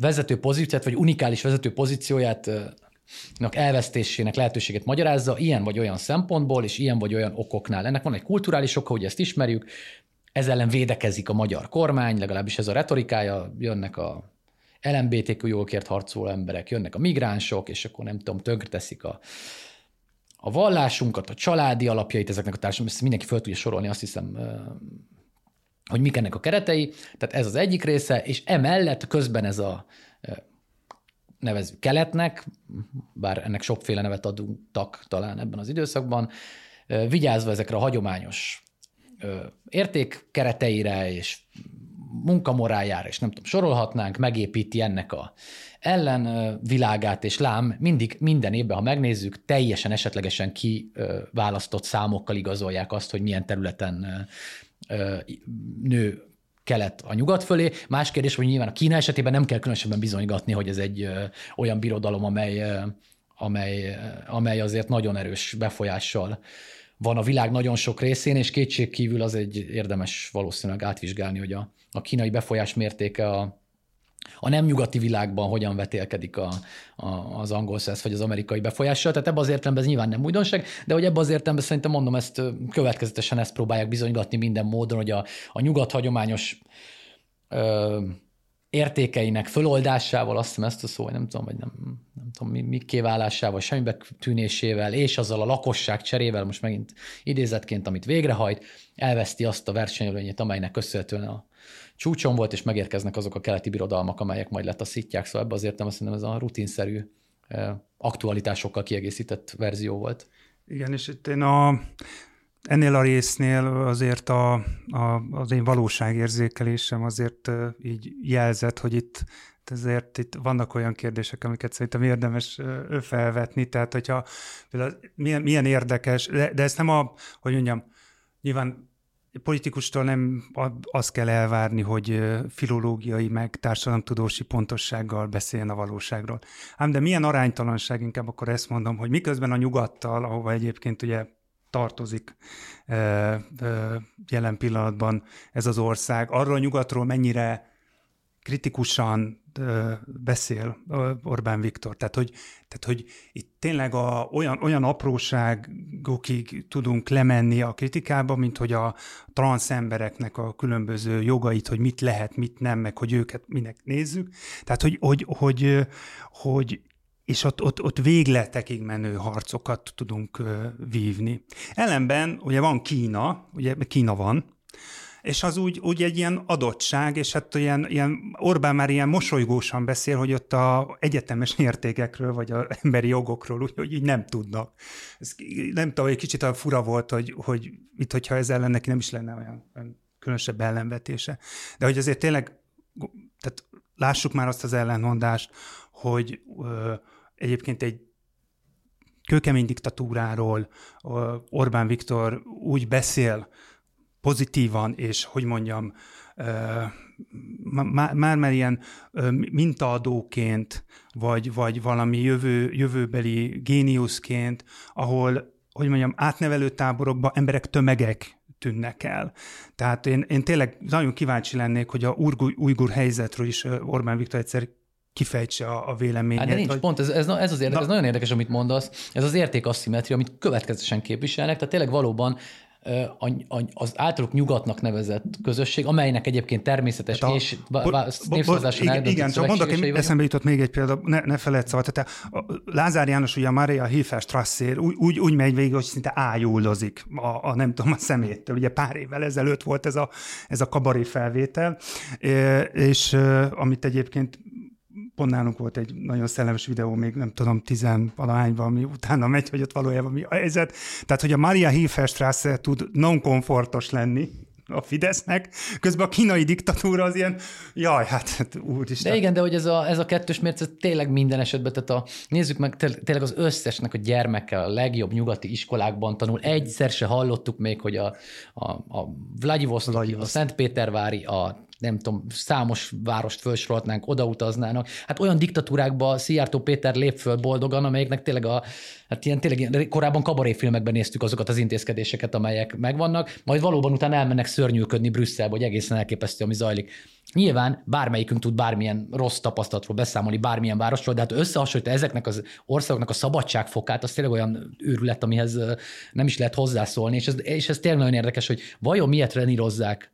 vezető pozícióját, vagy unikális vezető pozícióját elvesztésének lehetőséget magyarázza ilyen vagy olyan szempontból, és ilyen vagy olyan okoknál. Ennek van egy kulturális oka, hogy ezt ismerjük, ez ellen védekezik a magyar kormány, legalábbis ez a retorikája, jönnek a LMBTQ jogokért harcoló emberek, jönnek a migránsok, és akkor nem tudom, tönkreteszik a, a vallásunkat, a családi alapjait ezeknek a társadalom, ezt mindenki föl tudja sorolni, azt hiszem, hogy mik ennek a keretei. Tehát ez az egyik része, és emellett közben ez a nevező keletnek, bár ennek sokféle nevet adunk talán ebben az időszakban, vigyázva ezekre a hagyományos értékkereteire és munkamorájára, és nem tudom, sorolhatnánk, megépíti ennek a ellen világát, és lám mindig minden évben, ha megnézzük, teljesen esetlegesen kiválasztott számokkal igazolják azt, hogy milyen területen nő kelet a nyugat fölé. Más kérdés, hogy nyilván a Kína esetében nem kell különösebben bizonygatni, hogy ez egy olyan birodalom, amely, amely, amely azért nagyon erős befolyással van a világ nagyon sok részén, és kétség kívül az egy érdemes valószínűleg átvizsgálni, hogy a, a kínai befolyás mértéke a, a nem nyugati világban hogyan vetélkedik a, a, az angol szesz vagy az amerikai befolyással. Tehát ebben az értelemben ez nyilván nem újdonság, de hogy ebben az értelemben szerintem mondom, ezt következetesen ezt próbálják bizonygatni minden módon, hogy a, a nyugat hagyományos ö, értékeinek föloldásával, azt hiszem ezt a szó, nem tudom, vagy nem, nem tudom, mi, mi kiválásával, semmibe tűnésével, és azzal a lakosság cserével, most megint idézetként, amit végrehajt, elveszti azt a versenyelőnyét, amelynek köszönhetően a csúcson volt, és megérkeznek azok a keleti birodalmak, amelyek majd letaszítják, szóval ebbe nem azt mondom, ez a rutinszerű aktualitásokkal kiegészített verzió volt. Igen, és itt én a, ennél a résznél azért a, a, az én valóságérzékelésem azért így jelzett, hogy itt ezért itt vannak olyan kérdések, amiket szerintem érdemes felvetni, tehát hogyha milyen, milyen érdekes, de, de ezt nem a, hogy mondjam, nyilván politikustól nem azt kell elvárni, hogy filológiai meg társadalomtudósi pontossággal beszéljen a valóságról. Ám de milyen aránytalanság, inkább akkor ezt mondom, hogy miközben a nyugattal, ahova egyébként ugye tartozik jelen pillanatban ez az ország, arról a nyugatról mennyire kritikusan beszél Orbán Viktor. Tehát, hogy, tehát, hogy itt tényleg a, olyan, olyan apróságokig tudunk lemenni a kritikába, mint hogy a transz embereknek a különböző jogait, hogy mit lehet, mit nem, meg hogy őket minek nézzük. Tehát, hogy, hogy, hogy, hogy és ott, ott, ott végletekig menő harcokat tudunk vívni. Ellenben ugye van Kína, ugye Kína van, és az úgy, úgy egy ilyen adottság, és hát ilyen, ilyen Orbán már ilyen mosolygósan beszél, hogy ott a egyetemes értékekről, vagy az emberi jogokról, úgyhogy így nem tudnak. Ez nem tudom, egy kicsit a fura volt, hogy, hogy itt, hogyha ez ellen neki nem is lenne olyan, olyan különösebb ellenvetése. De hogy azért tényleg, tehát lássuk már azt az ellenmondást, hogy ö, egyébként egy kőkemény diktatúráról Orbán Viktor úgy beszél, pozitívan, és hogy mondjam, már, már ilyen mintaadóként, vagy, vagy valami jövő, jövőbeli géniuszként, ahol, hogy mondjam, átnevelő táborokban emberek tömegek tűnnek el. Tehát én, én tényleg nagyon kíváncsi lennék, hogy a urgu, ujgur helyzetről is Orbán Viktor egyszer kifejtse a, a véleményét. Hát de nincs, hogy... pont ez, ez, ez, az érdekes, ez nagyon érdekes, amit mondasz, ez az értékasszimetria, amit következetesen képviselnek, tehát tényleg valóban az általuk nyugatnak nevezett közösség, amelynek egyébként természetes hát a, és népszavazáson Igen, igen csak mondok, én eszembe jutott még egy példa, ne, ne feled szóval, tehát a Lázár János ugye a Maria Hilfer Strassér úgy, úgy, úgy megy végig, hogy szinte ájuldozik a, a, nem tudom, a szeméttől. Ugye pár évvel ezelőtt volt ez a, ez a kabaré felvétel, és amit egyébként pont nálunk volt egy nagyon szellemes videó, még nem tudom, tizenvalahányban, ami utána megy, hogy ott valójában mi a helyzet. Tehát, hogy a Maria Hilferstrasse tud non-komfortos lenni, a Fidesznek, közben a kínai diktatúra az ilyen, jaj, hát, hát úristen. De igen, de hogy ez a, ez a kettős mérce tényleg minden esetben, tehát a, nézzük meg, tényleg az összesnek a gyermekkel a legjobb nyugati iskolákban tanul. Egyszer se hallottuk még, hogy a, a, a Vladivostok, a Szentpétervári, a nem tudom, számos várost felsorolhatnánk, odautaznának. Hát olyan diktatúrákba Szijjártó Péter lép föl boldogan, amelyeknek tényleg a, hát ilyen tényleg korábban kabaréfilmekben néztük azokat az intézkedéseket, amelyek megvannak, majd valóban utána elmennek szörnyűködni Brüsszelbe, hogy egészen elképesztő, ami zajlik. Nyilván bármelyikünk tud bármilyen rossz tapasztalatról beszámolni, bármilyen városról, de hát összehasonlítva ezeknek az országoknak a szabadságfokát, az tényleg olyan őrület, amihez nem is lehet hozzászólni, és ez, és ez tényleg nagyon érdekes, hogy vajon miért renírozzák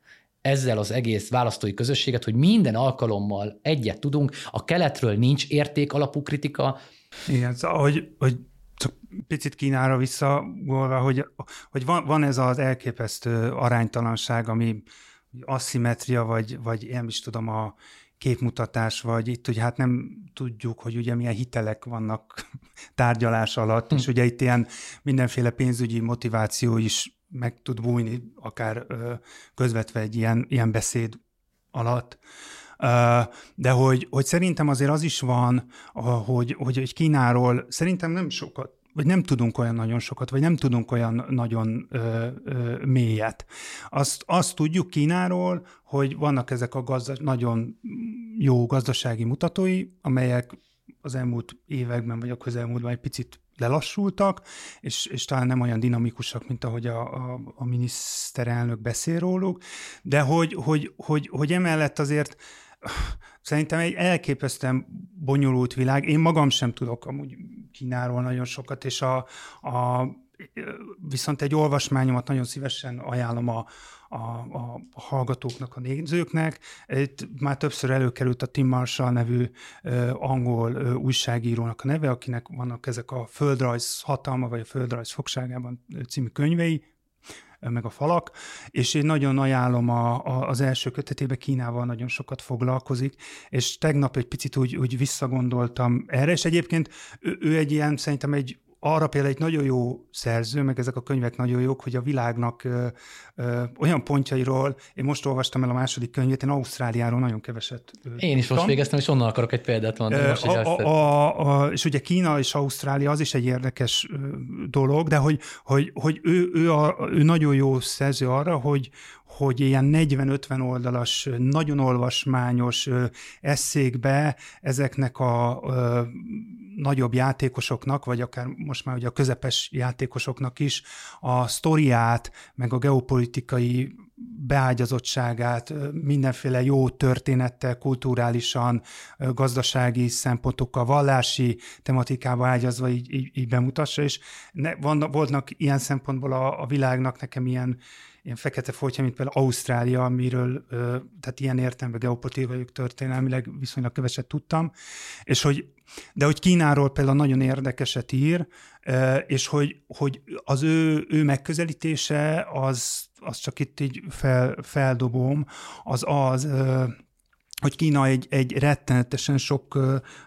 ezzel az egész választói közösséget, hogy minden alkalommal egyet tudunk, a keletről nincs érték alapú kritika. Igen, szóval, hogy, hogy csak picit Kínára visszagolva, hogy, hogy van, van ez az elképesztő aránytalanság, ami asszimetria, vagy, vagy én is tudom, a képmutatás, vagy itt hogy hát nem tudjuk, hogy ugye milyen hitelek vannak tárgyalás alatt, hm. és ugye itt ilyen mindenféle pénzügyi motiváció is meg tud bújni, akár közvetve egy ilyen, ilyen beszéd alatt. De hogy, hogy szerintem azért az is van, hogy, hogy egy Kínáról szerintem nem sokat vagy nem tudunk olyan nagyon sokat, vagy nem tudunk olyan nagyon ö, ö, mélyet. Azt, azt tudjuk Kínáról, hogy vannak ezek a gazda, nagyon jó gazdasági mutatói, amelyek az elmúlt években, vagy a közelmúltban egy picit lelassultak, és, és talán nem olyan dinamikusak, mint ahogy a, a, a miniszterelnök beszél róluk, de hogy, hogy, hogy, hogy emellett azért szerintem egy elképesztően bonyolult világ. Én magam sem tudok amúgy Kínáról nagyon sokat, és a, a viszont egy olvasmányomat nagyon szívesen ajánlom a, a, a hallgatóknak, a nézőknek. Itt már többször előkerült a Tim Marshall nevű angol újságírónak a neve, akinek vannak ezek a földrajz hatalma, vagy a földrajz fogságában című könyvei, meg a falak, és én nagyon ajánlom a, a, az első kötetébe, Kínával nagyon sokat foglalkozik, és tegnap egy picit úgy, úgy visszagondoltam erre, és egyébként ő, ő egy ilyen, szerintem egy arra például egy nagyon jó szerző, meg ezek a könyvek nagyon jók, hogy a világnak ö, ö, olyan pontjairól, én most olvastam el a második könyvét, én Ausztráliáról nagyon keveset ö, Én is tudtam. most végeztem, és onnan akarok egy példát mondani. Most a, a, a, a, és ugye Kína és Ausztrália az is egy érdekes dolog, de hogy, hogy, hogy ő, ő, a, ő nagyon jó szerző arra, hogy, hogy ilyen 40-50 oldalas, nagyon olvasmányos eszékbe ezeknek a ö, nagyobb játékosoknak, vagy akár most már ugye a közepes játékosoknak is a sztoriát, meg a geopolitikai beágyazottságát, mindenféle jó történettel, kulturálisan, gazdasági szempontokkal, vallási tematikába ágyazva így, így, így bemutassa, és ne, van, voltnak ilyen szempontból a, a világnak nekem ilyen ilyen fekete folytja, mint például Ausztrália, amiről, tehát ilyen értelemben geopolitikai történelmileg viszonylag keveset tudtam, és hogy, de hogy Kínáról például nagyon érdekeset ír, és hogy, hogy az ő, ő megközelítése az, az csak itt így fel, feldobom, az az, hogy Kína egy, egy rettenetesen sok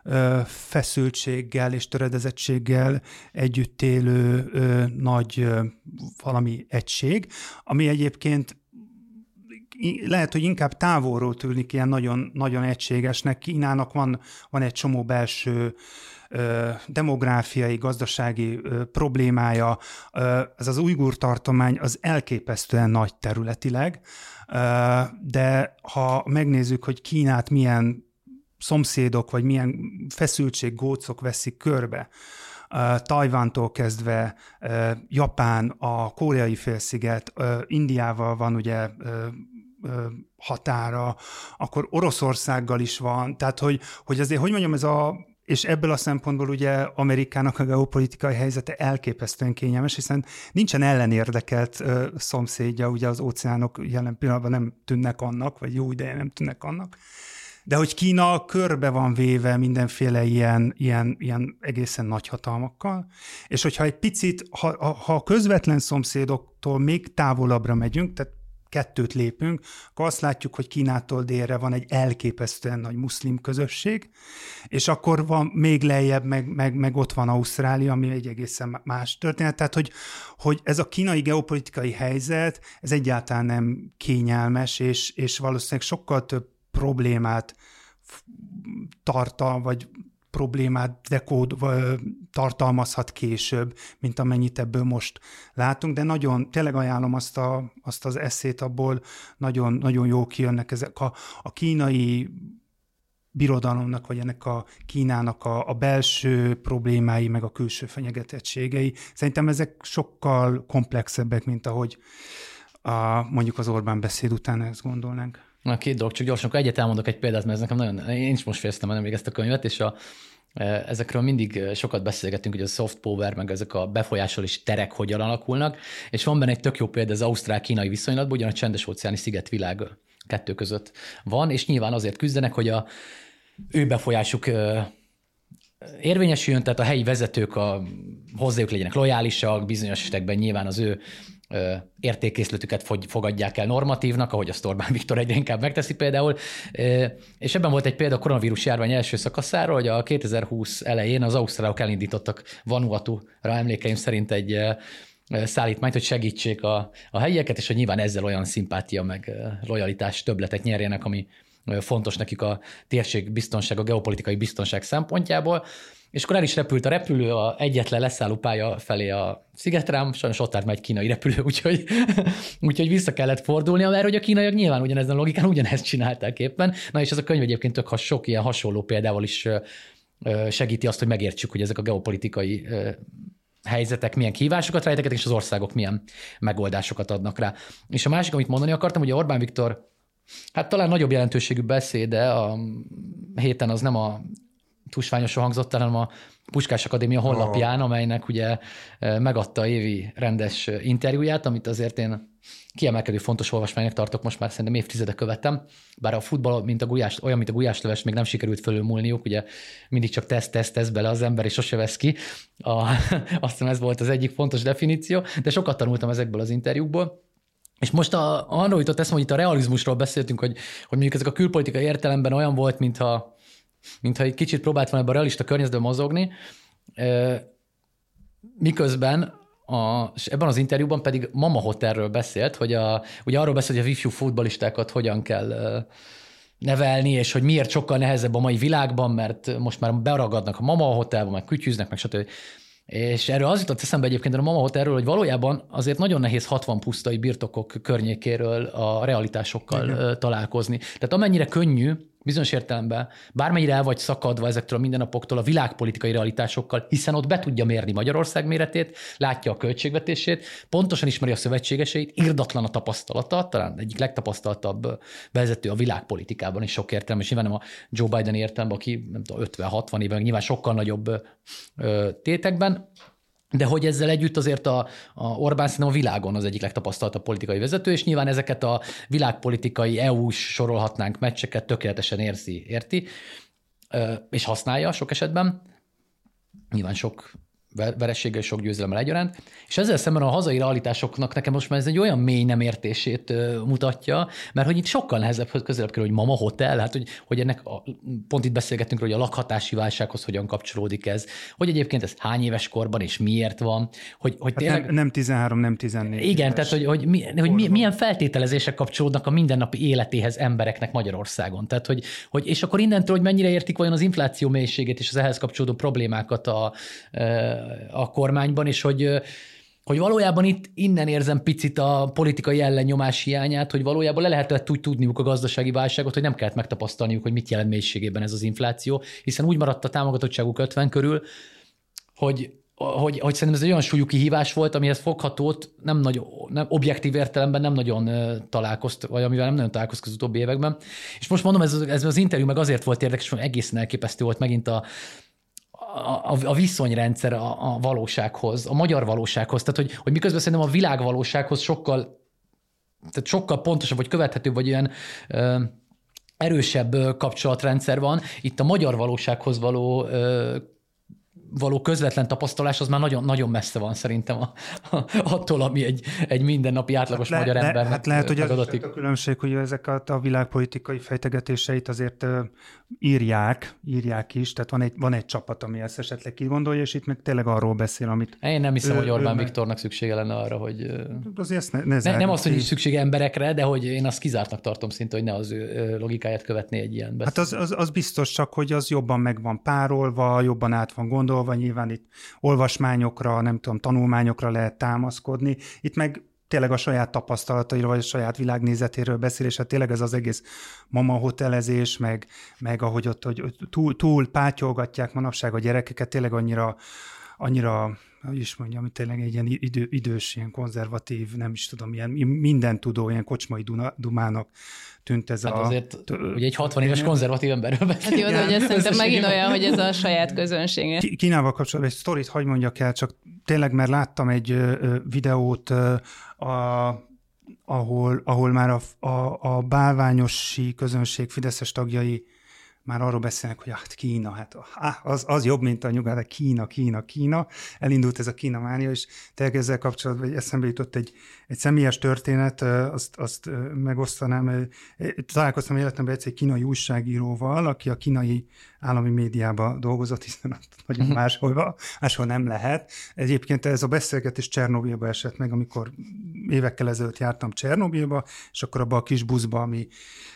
ö, feszültséggel és töredezettséggel együtt élő ö, nagy ö, valami egység, ami egyébként lehet, hogy inkább távolról tűnik ilyen nagyon, nagyon egységesnek. Kínának van, van egy csomó belső demográfiai, gazdasági problémája. Ez az ujgur tartomány az elképesztően nagy területileg, de ha megnézzük, hogy Kínát milyen szomszédok, vagy milyen feszültség, gócok veszik körbe, Tajvántól kezdve Japán, a koreai félsziget, Indiával van ugye határa, akkor Oroszországgal is van, tehát hogy, hogy azért, hogy mondjam, ez a és ebből a szempontból ugye Amerikának a geopolitikai helyzete elképesztően kényelmes, hiszen nincsen ellenérdekelt ö, szomszédja, ugye az óceánok jelen pillanatban nem tűnnek annak, vagy jó ideje nem tűnnek annak, de hogy Kína körbe van véve mindenféle ilyen, ilyen, ilyen egészen nagy hatalmakkal, és hogyha egy picit, ha, ha a közvetlen szomszédoktól még távolabbra megyünk, tehát kettőt lépünk, akkor azt látjuk, hogy Kínától délre van egy elképesztően nagy muszlim közösség, és akkor van még lejjebb, meg, meg, meg ott van Ausztrália, ami egy egészen más történet. Tehát, hogy, hogy ez a kínai geopolitikai helyzet, ez egyáltalán nem kényelmes, és, és valószínűleg sokkal több problémát tartal, vagy problémát dekód tartalmazhat később, mint amennyit ebből most látunk, de nagyon, tényleg ajánlom azt, a, azt az eszét, abból nagyon, nagyon jó kijönnek ezek a, a kínai birodalomnak, vagy ennek a Kínának a, a belső problémái, meg a külső fenyegetettségei. Szerintem ezek sokkal komplexebbek, mint ahogy a, mondjuk az Orbán beszéd után ezt gondolnánk. Na, két dolog, csak gyorsan, akkor egyet elmondok egy példát, mert ez nekem nagyon, én is most fejeztem el még ezt a könyvet, és a, e, ezekről mindig sokat beszélgetünk, hogy a soft power, meg ezek a befolyásolás terek hogyan alakulnak, és van benne egy tök jó példa az ausztrál-kínai viszonylatban, ugyan a csendes óceáni szigetvilág kettő között van, és nyilván azért küzdenek, hogy a ő befolyásuk érvényesüljön, tehát a helyi vezetők a, hozzájuk legyenek lojálisak, bizonyos esetekben nyilván az ő értékészletüket fogadják el normatívnak, ahogy azt Orbán Viktor egyre inkább megteszi például. És ebben volt egy példa a koronavírus járvány első szakaszáról, hogy a 2020 elején az ausztrálok elindítottak Vanuatu-ra emlékeim szerint egy szállítmányt, hogy segítsék a, a helyieket, és hogy nyilván ezzel olyan szimpátia meg lojalitás többletet nyerjenek, ami fontos nekik a térség biztonság, a geopolitikai biztonság szempontjából. És akkor el is repült a repülő a egyetlen leszállópálya felé a szigetrám, sajnos ott állt egy kínai repülő, úgyhogy, úgyhogy vissza kellett fordulni, mert hogy a kínaiak nyilván ugyanezen a logikán ugyanezt csinálták éppen. Na és ez a könyv egyébként tök sok ilyen hasonló példával is segíti azt, hogy megértsük, hogy ezek a geopolitikai helyzetek milyen kihívásokat rejtegetnek, és az országok milyen megoldásokat adnak rá. És a másik, amit mondani akartam, hogy Orbán Viktor Hát talán nagyobb jelentőségű beszéde a héten az nem a tusványosan hangzott, hanem a Puskás Akadémia honlapján, amelynek ugye e, megadta a évi rendes interjúját, amit azért én kiemelkedő fontos olvasmánynak tartok, most már szerintem évtizede követem, bár a futball, mint a gulyás, olyan, mint a gulyásleves, még nem sikerült fölülmúlniuk, ugye mindig csak teszt, teszt, teszt bele az ember, és sose vesz ki. A, azt hiszem ez volt az egyik fontos definíció, de sokat tanultam ezekből az interjúkból. És most a, arról jutott eszembe, hogy itt a realizmusról beszéltünk, hogy, hogy mondjuk ezek a külpolitikai értelemben olyan volt, mintha, mintha egy kicsit próbált volna ebben a realista környezetben mozogni, miközben a, és ebben az interjúban pedig Mama Hotelről beszélt, hogy a, ugye arról beszélt, hogy a ifjú futbalistákat hogyan kell nevelni, és hogy miért sokkal nehezebb a mai világban, mert most már beragadnak a Mama Hotelba, meg kütyűznek, meg stb. És erről az jutott eszembe egyébként a Mama Hotelről, hogy valójában azért nagyon nehéz 60 pusztai birtokok környékéről a realitásokkal Igen. találkozni. Tehát amennyire könnyű bizonyos értelemben, bármennyire el vagy szakadva ezektől a mindennapoktól, a világpolitikai realitásokkal, hiszen ott be tudja mérni Magyarország méretét, látja a költségvetését, pontosan ismeri a szövetségeseit, irdatlan a tapasztalata, talán egyik legtapasztaltabb vezető a világpolitikában is sok értelme, és nyilván nem a Joe Biden értelemben, aki nem tudom, 50-60 éven, nyilván sokkal nagyobb ö, tétekben, de hogy ezzel együtt azért a, a Orbán szerintem a világon az egyik legtapasztaltabb politikai vezető, és nyilván ezeket a világpolitikai EU-s sorolhatnánk meccseket tökéletesen érzi, érti, és használja sok esetben. Nyilván sok verességgel, sok győzelemmel egyaránt. És ezzel szemben a hazai realitásoknak nekem most már ez egy olyan mély nem értését mutatja, mert hogy itt sokkal nehezebb közelebb kerül, hogy mama hotel, hát hogy, hogy ennek a, pont itt beszélgettünk, hogy a lakhatási válsághoz hogyan kapcsolódik ez, hogy egyébként ez hány éves korban és miért van, hogy, hogy hát tényleg... Nem, nem 13, nem 14 Igen, tehát hogy, hogy, mi, hogy mi, milyen feltételezések kapcsolódnak a mindennapi életéhez embereknek Magyarországon. Tehát, hogy, hogy, és akkor innentől, hogy mennyire értik vajon az infláció mélységét és az ehhez kapcsolódó problémákat a, a kormányban, és hogy hogy valójában itt innen érzem picit a politikai ellennyomás hiányát, hogy valójában le lehetett úgy tudniuk a gazdasági válságot, hogy nem kellett megtapasztalniuk, hogy mit jelent mélységében ez az infláció, hiszen úgy maradt a támogatottságuk 50 körül, hogy hogy, hogy szerintem ez egy olyan súlyú kihívás volt, amihez foghatót nem nagyon, nem, objektív értelemben nem nagyon találkozt, vagy amivel nem nagyon találkozt az utóbbi években. És most mondom, ez, ez az interjú meg azért volt érdekes, hogy egészen elképesztő volt megint a, a, a viszonyrendszer a, a valósághoz, a magyar valósághoz. Tehát, hogy, hogy miközben szerintem a világ valósághoz sokkal, tehát sokkal pontosabb, vagy követhetőbb, vagy olyan ö, erősebb kapcsolatrendszer van. Itt a magyar valósághoz való ö, való közvetlen tapasztalás az már nagyon, nagyon messze van szerintem a, a, attól, ami egy, egy mindennapi átlagos hát le, magyar ember. Hát lehet, hogy ez a különbség, hogy ezek a, világpolitikai fejtegetéseit azért írják, írják is, tehát van egy, van egy csapat, ami ezt esetleg kigondolja, és itt meg tényleg arról beszél, amit... Én nem hiszem, ő, hogy Orbán Viktornak szüksége lenne arra, hogy... Azért ezt ne, ne, ne nem azt, hogy szüksége emberekre, de hogy én azt kizártnak tartom szinte, hogy ne az ő logikáját követni egy ilyen beszél. Hát az, az, az biztos csak, hogy az jobban meg van párolva, jobban át van gondolva, nyilván itt olvasmányokra, nem tudom, tanulmányokra lehet támaszkodni. Itt meg tényleg a saját tapasztalatairól, vagy a saját világnézetéről beszél, és hát tényleg ez az egész mama hotelezés, meg, meg ahogy ott hogy túl, túl pátyolgatják manapság a gyerekeket, tényleg annyira, annyira hogy is mondjam, tényleg egy ilyen idő, idős, ilyen konzervatív, nem is tudom, ilyen minden tudó, ilyen kocsmai dumának tűnt ez hát a... azért, ugye egy 60 éves konzervatív emberről beszélünk. Hát jó, hogy ez szerintem megint olyan, hogy ez a saját közönsége. Kínával kapcsolatban egy sztorit hagy mondjak el, csak tényleg, mert láttam egy videót, a, ahol, ahol már a, a, a bálványosi közönség Fideszes tagjai már arról beszélnek, hogy hát Kína, hát az, az jobb, mint a nyugat, Kína, Kína, Kína. Elindult ez a Kína mánia, és tényleg ezzel kapcsolatban eszembe jutott egy, egy személyes történet, azt, azt megosztanám. Találkoztam életemben egyszer egy kínai újságíróval, aki a kínai állami médiába dolgozott, hiszen nagyon mhm. máshol, máshol nem lehet. Egyébként ez a beszélgetés Csernobilba esett meg, amikor évekkel ezelőtt jártam Csernobilba, és akkor abba a kis buszba, ami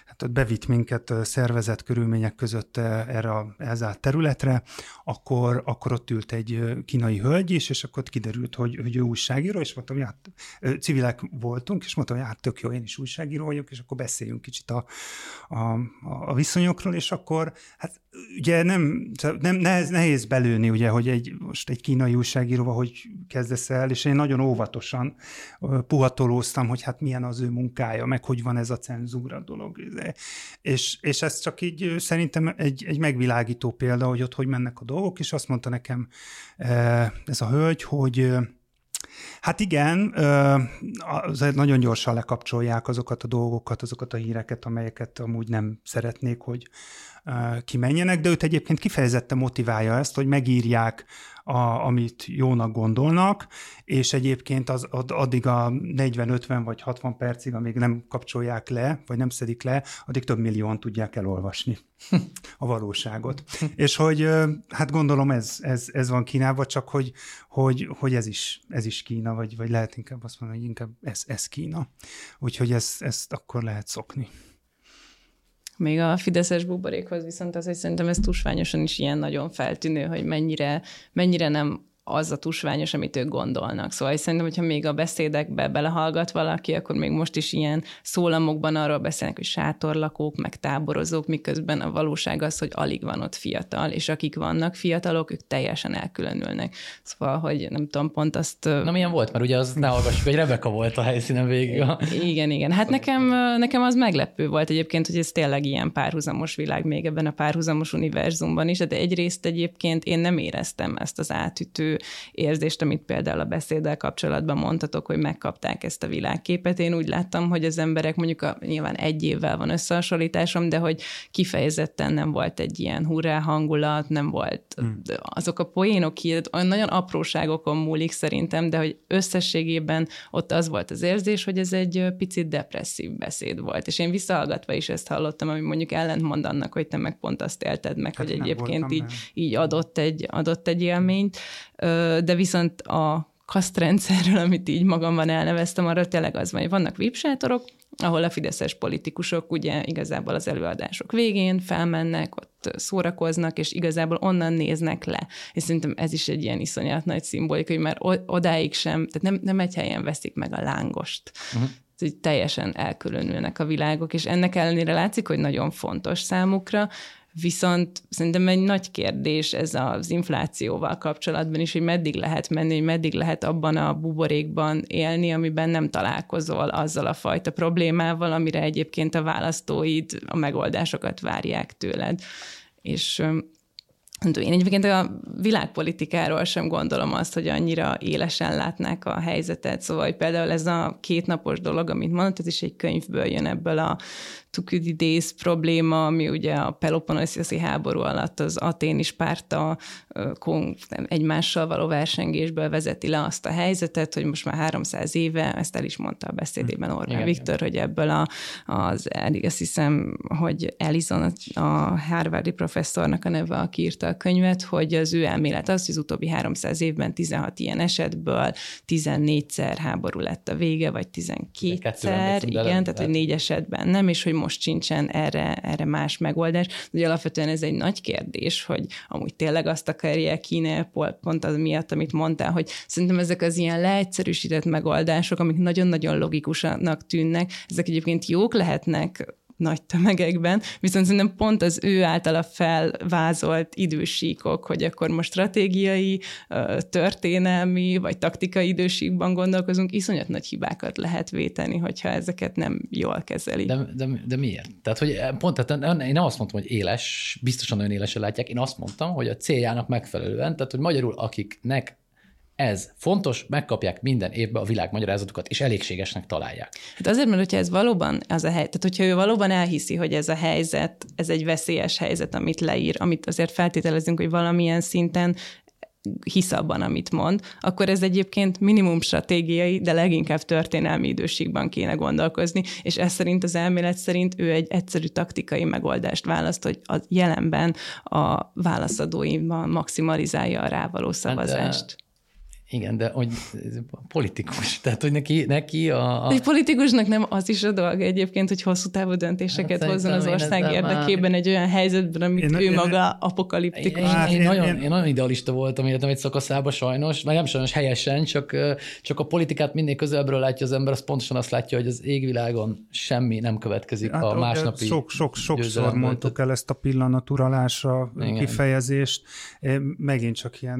hát ott bevitt minket szervezett körülmények között erre a elzárt területre, akkor, akkor ott ült egy kínai hölgy is, és akkor ott kiderült, hogy, hogy ő újságíró, és mondtam, hogy hát civilek voltunk, és mondtam, hogy hát tök jó, én is újságíró vagyok, és akkor beszéljünk kicsit a, a, a viszonyokról, és akkor hát ugye nem, nem nehéz, nehéz belőni, ugye, hogy egy, most egy kínai újságíróval hogy kezdesz el, és én nagyon óvatosan puhatolóztam, hogy hát milyen az ő munkája, meg hogy van ez a cenzúra dolog. És, és ez csak így szerintem egy, egy megvilágító példa, hogy ott hogy mennek a dolgok, és azt mondta nekem ez a hölgy, hogy Hát igen, nagyon gyorsan lekapcsolják azokat a dolgokat, azokat a híreket, amelyeket amúgy nem szeretnék, hogy kimenjenek, de őt egyébként kifejezetten motiválja ezt, hogy megírják, a, amit jónak gondolnak, és egyébként az, addig a 40-50 vagy 60 percig, amíg nem kapcsolják le, vagy nem szedik le, addig több millióan tudják elolvasni a valóságot. és hogy hát gondolom ez, ez, ez van Kínában, csak hogy, hogy, hogy ez, is, ez is Kína, vagy, vagy lehet inkább azt mondani, hogy inkább ez, ez Kína. Úgyhogy ezt, ezt akkor lehet szokni. Még a fideszes buborékhoz viszont az, hogy szerintem ez tusványosan is ilyen nagyon feltűnő, hogy mennyire, mennyire nem az a tusványos, amit ők gondolnak. Szóval szerintem, hogyha még a beszédekbe belehallgat valaki, akkor még most is ilyen szólamokban arról beszélnek, hogy sátorlakók, meg táborozók, miközben a valóság az, hogy alig van ott fiatal, és akik vannak fiatalok, ők teljesen elkülönülnek. Szóval, hogy nem tudom, pont azt... Na milyen volt? Mert ugye az ne hallgassuk, hogy Rebeka volt a helyszínen végig. Igen, igen. Hát nekem, nekem az meglepő volt egyébként, hogy ez tényleg ilyen párhuzamos világ még ebben a párhuzamos univerzumban is, de egyrészt egyébként én nem éreztem ezt az átütő érzést, amit például a beszéddel kapcsolatban mondhatok, hogy megkapták ezt a világképet. Én úgy láttam, hogy az emberek mondjuk a, nyilván egy évvel van összehasonlításom, de hogy kifejezetten nem volt egy ilyen hurrá hangulat, nem volt hmm. azok a poénok, olyan nagyon apróságokon múlik szerintem, de hogy összességében ott az volt az érzés, hogy ez egy picit depresszív beszéd volt. És én visszahallgatva is ezt hallottam, ami mondjuk ellentmond annak, hogy te meg pont azt élted meg, hát hogy egyébként így, így adott egy, adott egy élményt de viszont a kasztrendszerről, amit így magamban elneveztem, arra tényleg az van, hogy vannak vipsátorok, ahol a fideszes politikusok ugye igazából az előadások végén felmennek, ott szórakoznak, és igazából onnan néznek le. És szerintem ez is egy ilyen iszonyat nagy szimbolika, hogy már odáig sem, tehát nem, nem egy helyen veszik meg a lángost. Uh-huh hogy teljesen elkülönülnek a világok, és ennek ellenére látszik, hogy nagyon fontos számukra, Viszont szerintem egy nagy kérdés ez az inflációval kapcsolatban is, hogy meddig lehet menni, hogy meddig lehet abban a buborékban élni, amiben nem találkozol azzal a fajta problémával, amire egyébként a választóid a megoldásokat várják tőled. És én egyébként a világpolitikáról sem gondolom azt, hogy annyira élesen látnák a helyzetet. Szóval hogy például ez a kétnapos dolog, amit mondott, ez is egy könyvből jön ebből a Thukydides probléma, ami ugye a Peloponnesoszi háború alatt az aténi párta egymással való versengésből vezeti le azt a helyzetet, hogy most már 300 éve, ezt el is mondta a beszédében hm. Orbán igen, Viktor, hogy ebből a, az, azt hiszem, hogy Ellison, a Harvardi professzornak a neve, aki írta a könyvet, hogy az ő elmélet az, hogy az utóbbi 300 évben 16 ilyen esetből 14-szer háború lett a vége, vagy 12-szer, igen, tehát hogy négy esetben nem, és hogy most sincsen erre, erre más megoldás. Ugye alapvetően ez egy nagy kérdés, hogy amúgy tényleg azt akarja Kína pont az miatt, amit mondtál, hogy szerintem ezek az ilyen leegyszerűsített megoldások, amik nagyon-nagyon logikusanak tűnnek, ezek egyébként jók lehetnek nagy tömegekben, viszont szerintem pont az ő általa felvázolt idősíkok, hogy akkor most stratégiai, történelmi vagy taktikai idősíkban gondolkozunk, iszonyat nagy hibákat lehet véteni, hogyha ezeket nem jól kezeli. De, de, de miért? Tehát, hogy pont, tehát én nem azt mondtam, hogy éles, biztosan nagyon élesen látják, én azt mondtam, hogy a céljának megfelelően, tehát, hogy magyarul akiknek ez fontos, megkapják minden évben a világ magyarázatokat, és elégségesnek találják. Hát azért, mert hogyha ez valóban az a hely, tehát hogyha ő valóban elhiszi, hogy ez a helyzet, ez egy veszélyes helyzet, amit leír, amit azért feltételezünk, hogy valamilyen szinten hisz abban, amit mond, akkor ez egyébként minimum stratégiai, de leginkább történelmi időségben kéne gondolkozni, és ez szerint az elmélet szerint ő egy egyszerű taktikai megoldást választ, hogy a jelenben a válaszadóimban maximalizálja a rávaló hát, szavazást. Hát, igen, de hogy politikus, tehát hogy neki, neki a, a... Egy politikusnak nem az is a dolga egyébként, hogy hosszú távú döntéseket hát hozzon az ország érdekében már... egy olyan helyzetben, amit én, ő én, maga apokaliptikus. Én, én, én, én, nagyon, én nagyon idealista voltam életem egy szakaszába sajnos, vagy nem sajnos helyesen, csak, csak a politikát mindig közelebbről látja az ember, az pontosan azt látja, hogy az égvilágon semmi nem következik hát, a másnapi sok, sok, Sokszor mondtuk el ezt a pillanaturalásra kifejezést, megint csak ilyen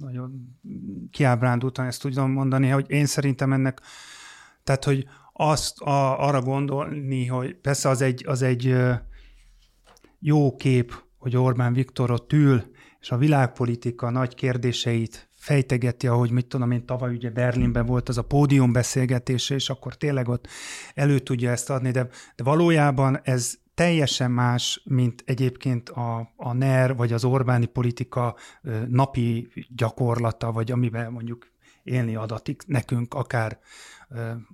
nagyon kiábrándultan ezt tudom mondani, hogy én szerintem ennek, tehát, hogy azt a, arra gondolni, hogy persze az egy, az egy jó kép, hogy Orbán Viktor ott ül, és a világpolitika nagy kérdéseit fejtegeti, ahogy mit tudom én, tavaly ugye Berlinben volt az a pódium beszélgetése, és akkor tényleg ott elő tudja ezt adni, de, de valójában ez teljesen más, mint egyébként a, a NER vagy az Orbáni politika napi gyakorlata, vagy amiben mondjuk élni adatik nekünk, akár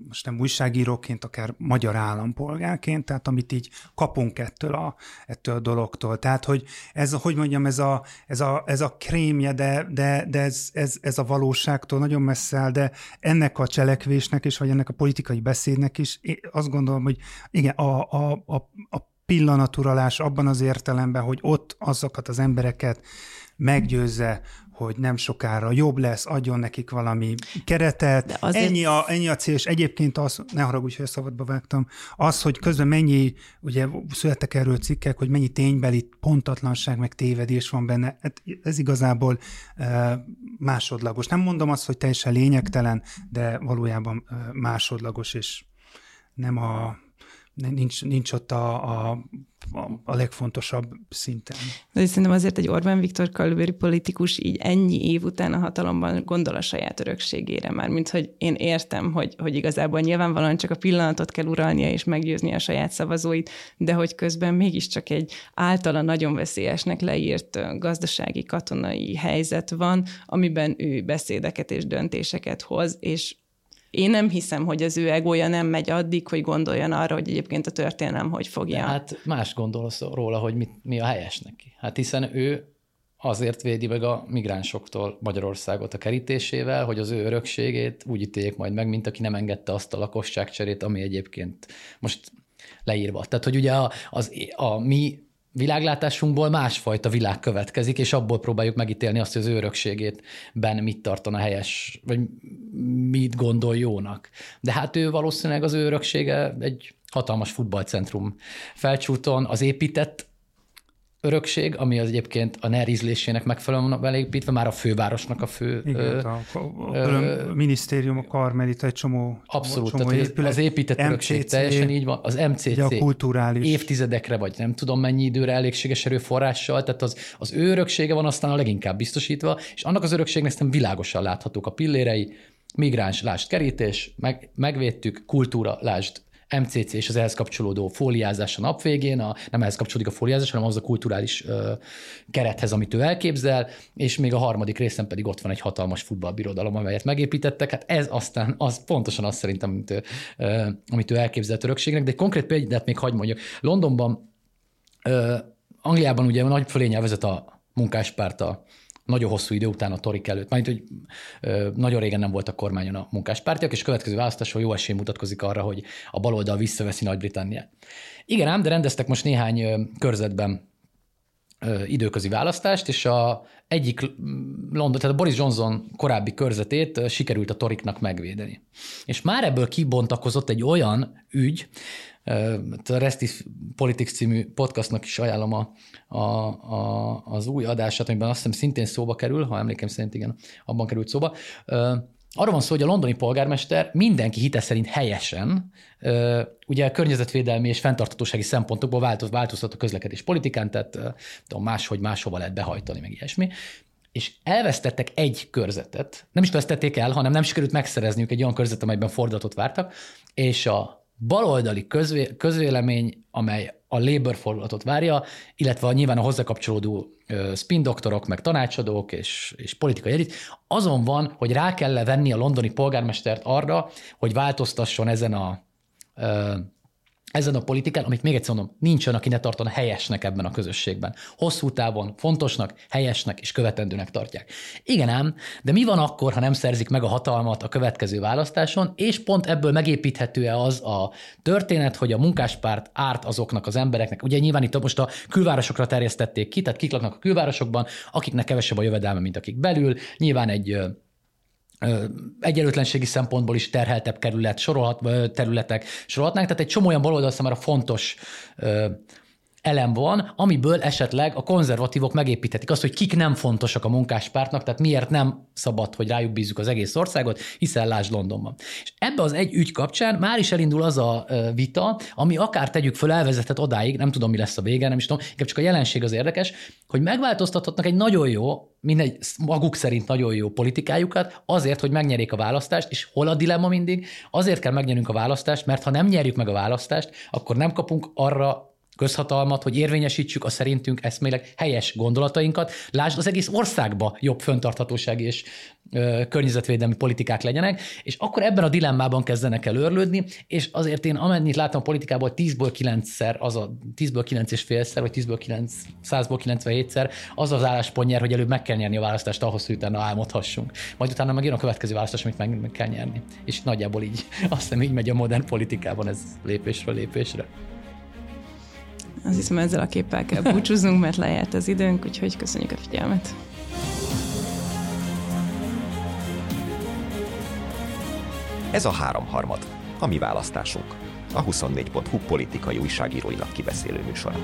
most nem újságíróként, akár magyar állampolgárként, tehát amit így kapunk ettől a, ettől a dologtól. Tehát, hogy ez, hogy mondjam, ez a, ez a, ez a krémje, de, de, de ez, ez, ez, a valóságtól nagyon messze áll, de ennek a cselekvésnek is, vagy ennek a politikai beszédnek is, én azt gondolom, hogy igen, a, a, a, a pillanaturalás abban az értelemben, hogy ott azokat az embereket meggyőzze, hogy nem sokára jobb lesz, adjon nekik valami keretet. azért... ennyi, a, ennyi a cél, és egyébként az, ne haragudj, hogy szabadba vágtam, az, hogy közben mennyi, ugye születtek erről cikkek, hogy mennyi ténybeli pontatlanság, meg tévedés van benne, hát ez igazából e, másodlagos. Nem mondom azt, hogy teljesen lényegtelen, de valójában e, másodlagos, és nem a nincs, nincs ott a, a, a legfontosabb szinten. De szerintem azért egy Orbán Viktor kaliberi politikus így ennyi év után a hatalomban gondol a saját örökségére már, mint hogy én értem, hogy, hogy igazából nyilvánvalóan csak a pillanatot kell uralnia és meggyőzni a saját szavazóit, de hogy közben mégiscsak egy általa nagyon veszélyesnek leírt gazdasági, katonai helyzet van, amiben ő beszédeket és döntéseket hoz, és én nem hiszem, hogy az ő egója nem megy addig, hogy gondoljon arra, hogy egyébként a történelem hogy fogja. De hát más gondolsz róla, hogy mit, mi a helyes neki. Hát hiszen ő azért védi meg a migránsoktól Magyarországot a kerítésével, hogy az ő örökségét úgy ítéljék majd meg, mint aki nem engedte azt a lakosságcserét, ami egyébként most leírva. Tehát, hogy ugye az, a mi világlátásunkból másfajta világ következik, és abból próbáljuk megítélni azt, hogy az örökségét ben mit tartana helyes, vagy mit gondol jónak. De hát ő valószínűleg az öröksége egy hatalmas futballcentrum felcsúton, az épített örökség, ami az egyébként a NER ízlésének megfelelően van beépítve, már a fővárosnak a fő... Igen, ö, a, a, a minisztérium, a Karmelita, egy csomó Abszolút, csomó tehát épület, az épített MCC, örökség teljesen így van. Az MCC a kulturális. évtizedekre, vagy nem tudom mennyi időre elégséges erőforrással, tehát az, az ő öröksége van aztán a leginkább biztosítva, és annak az örökségnek nem világosan láthatók a pillérei, migráns, lásd kerítés, meg, megvédtük, kultúra, lásd MCC és az ehhez kapcsolódó fóliázás a nap végén, a, nem ehhez kapcsolódik a fóliázás, hanem az a kulturális ö, kerethez, amit ő elképzel, és még a harmadik részen pedig ott van egy hatalmas futballbirodalom, amelyet megépítettek. Hát ez aztán az pontosan azt szerintem, amit ő, ö, amit ő elképzelt örökségnek, de egy konkrét példát még hagyd mondjak. Londonban, ö, Angliában ugye nagy fölényel vezet a munkáspárt a nagyon hosszú idő után a Torik előtt. Majd, hogy nagyon régen nem volt a kormányon a munkáspártiak, és a következő választáson jó esély mutatkozik arra, hogy a baloldal visszaveszi Nagy-Britanniát. Igen ám, de rendeztek most néhány körzetben időközi választást, és a egyik London, tehát a Boris Johnson korábbi körzetét sikerült a Toriknak megvédeni. És már ebből kibontakozott egy olyan ügy, a Restis Politics című podcastnak is ajánlom a, a, a, az új adását, amiben azt hiszem szintén szóba kerül, ha emlékem szerint igen, abban került szóba. Arról van szó, hogy a londoni polgármester mindenki hite szerint helyesen, ugye a környezetvédelmi és fenntartatósági szempontokból változ, változtat a közlekedés politikán, tehát tudom, máshogy máshova lehet behajtani, meg ilyesmi és elvesztettek egy körzetet, nem is vesztették el, hanem nem sikerült megszerezniük egy olyan körzetet, amelyben fordulatot vártak, és a baloldali közvé, közvélemény, amely a Labour fordulatot várja, illetve nyilván a hozzá kapcsolódó spin doktorok, meg tanácsadók és, és politikai elit, azon van, hogy rá kell venni a londoni polgármestert arra, hogy változtasson ezen a ezen a politikán, amit még egyszer mondom, nincs olyan, aki ne tartana helyesnek ebben a közösségben. Hosszú távon fontosnak, helyesnek és követendőnek tartják. Igen ám, de mi van akkor, ha nem szerzik meg a hatalmat a következő választáson, és pont ebből megépíthető-e az a történet, hogy a munkáspárt árt azoknak az embereknek. Ugye nyilván itt most a külvárosokra terjesztették ki, tehát kik laknak a külvárosokban, akiknek kevesebb a jövedelme, mint akik belül. Nyilván egy egyenlőtlenségi szempontból is terheltebb kerület, sorolhat, területek sorolhatnánk, tehát egy csomó olyan baloldal számára fontos elem van, amiből esetleg a konzervatívok megépíthetik azt, hogy kik nem fontosak a munkáspártnak, tehát miért nem szabad, hogy rájuk bízzuk az egész országot, hiszen lásd Londonban. És ebbe az egy ügy kapcsán már is elindul az a vita, ami akár tegyük föl, elvezethet odáig, nem tudom, mi lesz a vége, nem is tudom, inkább csak a jelenség az érdekes, hogy megváltoztathatnak egy nagyon jó, mindegy, maguk szerint nagyon jó politikájukat azért, hogy megnyerjék a választást, és hol a dilemma mindig? Azért kell megnyerünk a választást, mert ha nem nyerjük meg a választást, akkor nem kapunk arra közhatalmat, hogy érvényesítsük a szerintünk eszméleg helyes gondolatainkat. Lásd, az egész országba jobb föntarthatósági és ö, környezetvédelmi politikák legyenek, és akkor ebben a dilemmában kezdenek el őrlődni, és azért én amennyit látom a politikából 10-ből 9-szer, az a 10-ből 9 és félszer, vagy 10-ből 9, 100-ból 97-szer az az álláspont nyer, hogy előbb meg kell nyerni a választást ahhoz, hogy utána álmodhassunk. Majd utána meg a következő választás, amit meg, meg kell nyerni. És nagyjából így, azt hiszem így megy a modern politikában ez lépésről lépésre. Azt hiszem ezzel a képpel kell búcsúznunk, mert lejárt az időnk, úgyhogy köszönjük a figyelmet. Ez a háromharmad, a mi választásunk, a 24.hu politikai újságíróinak kibeszélő műsora.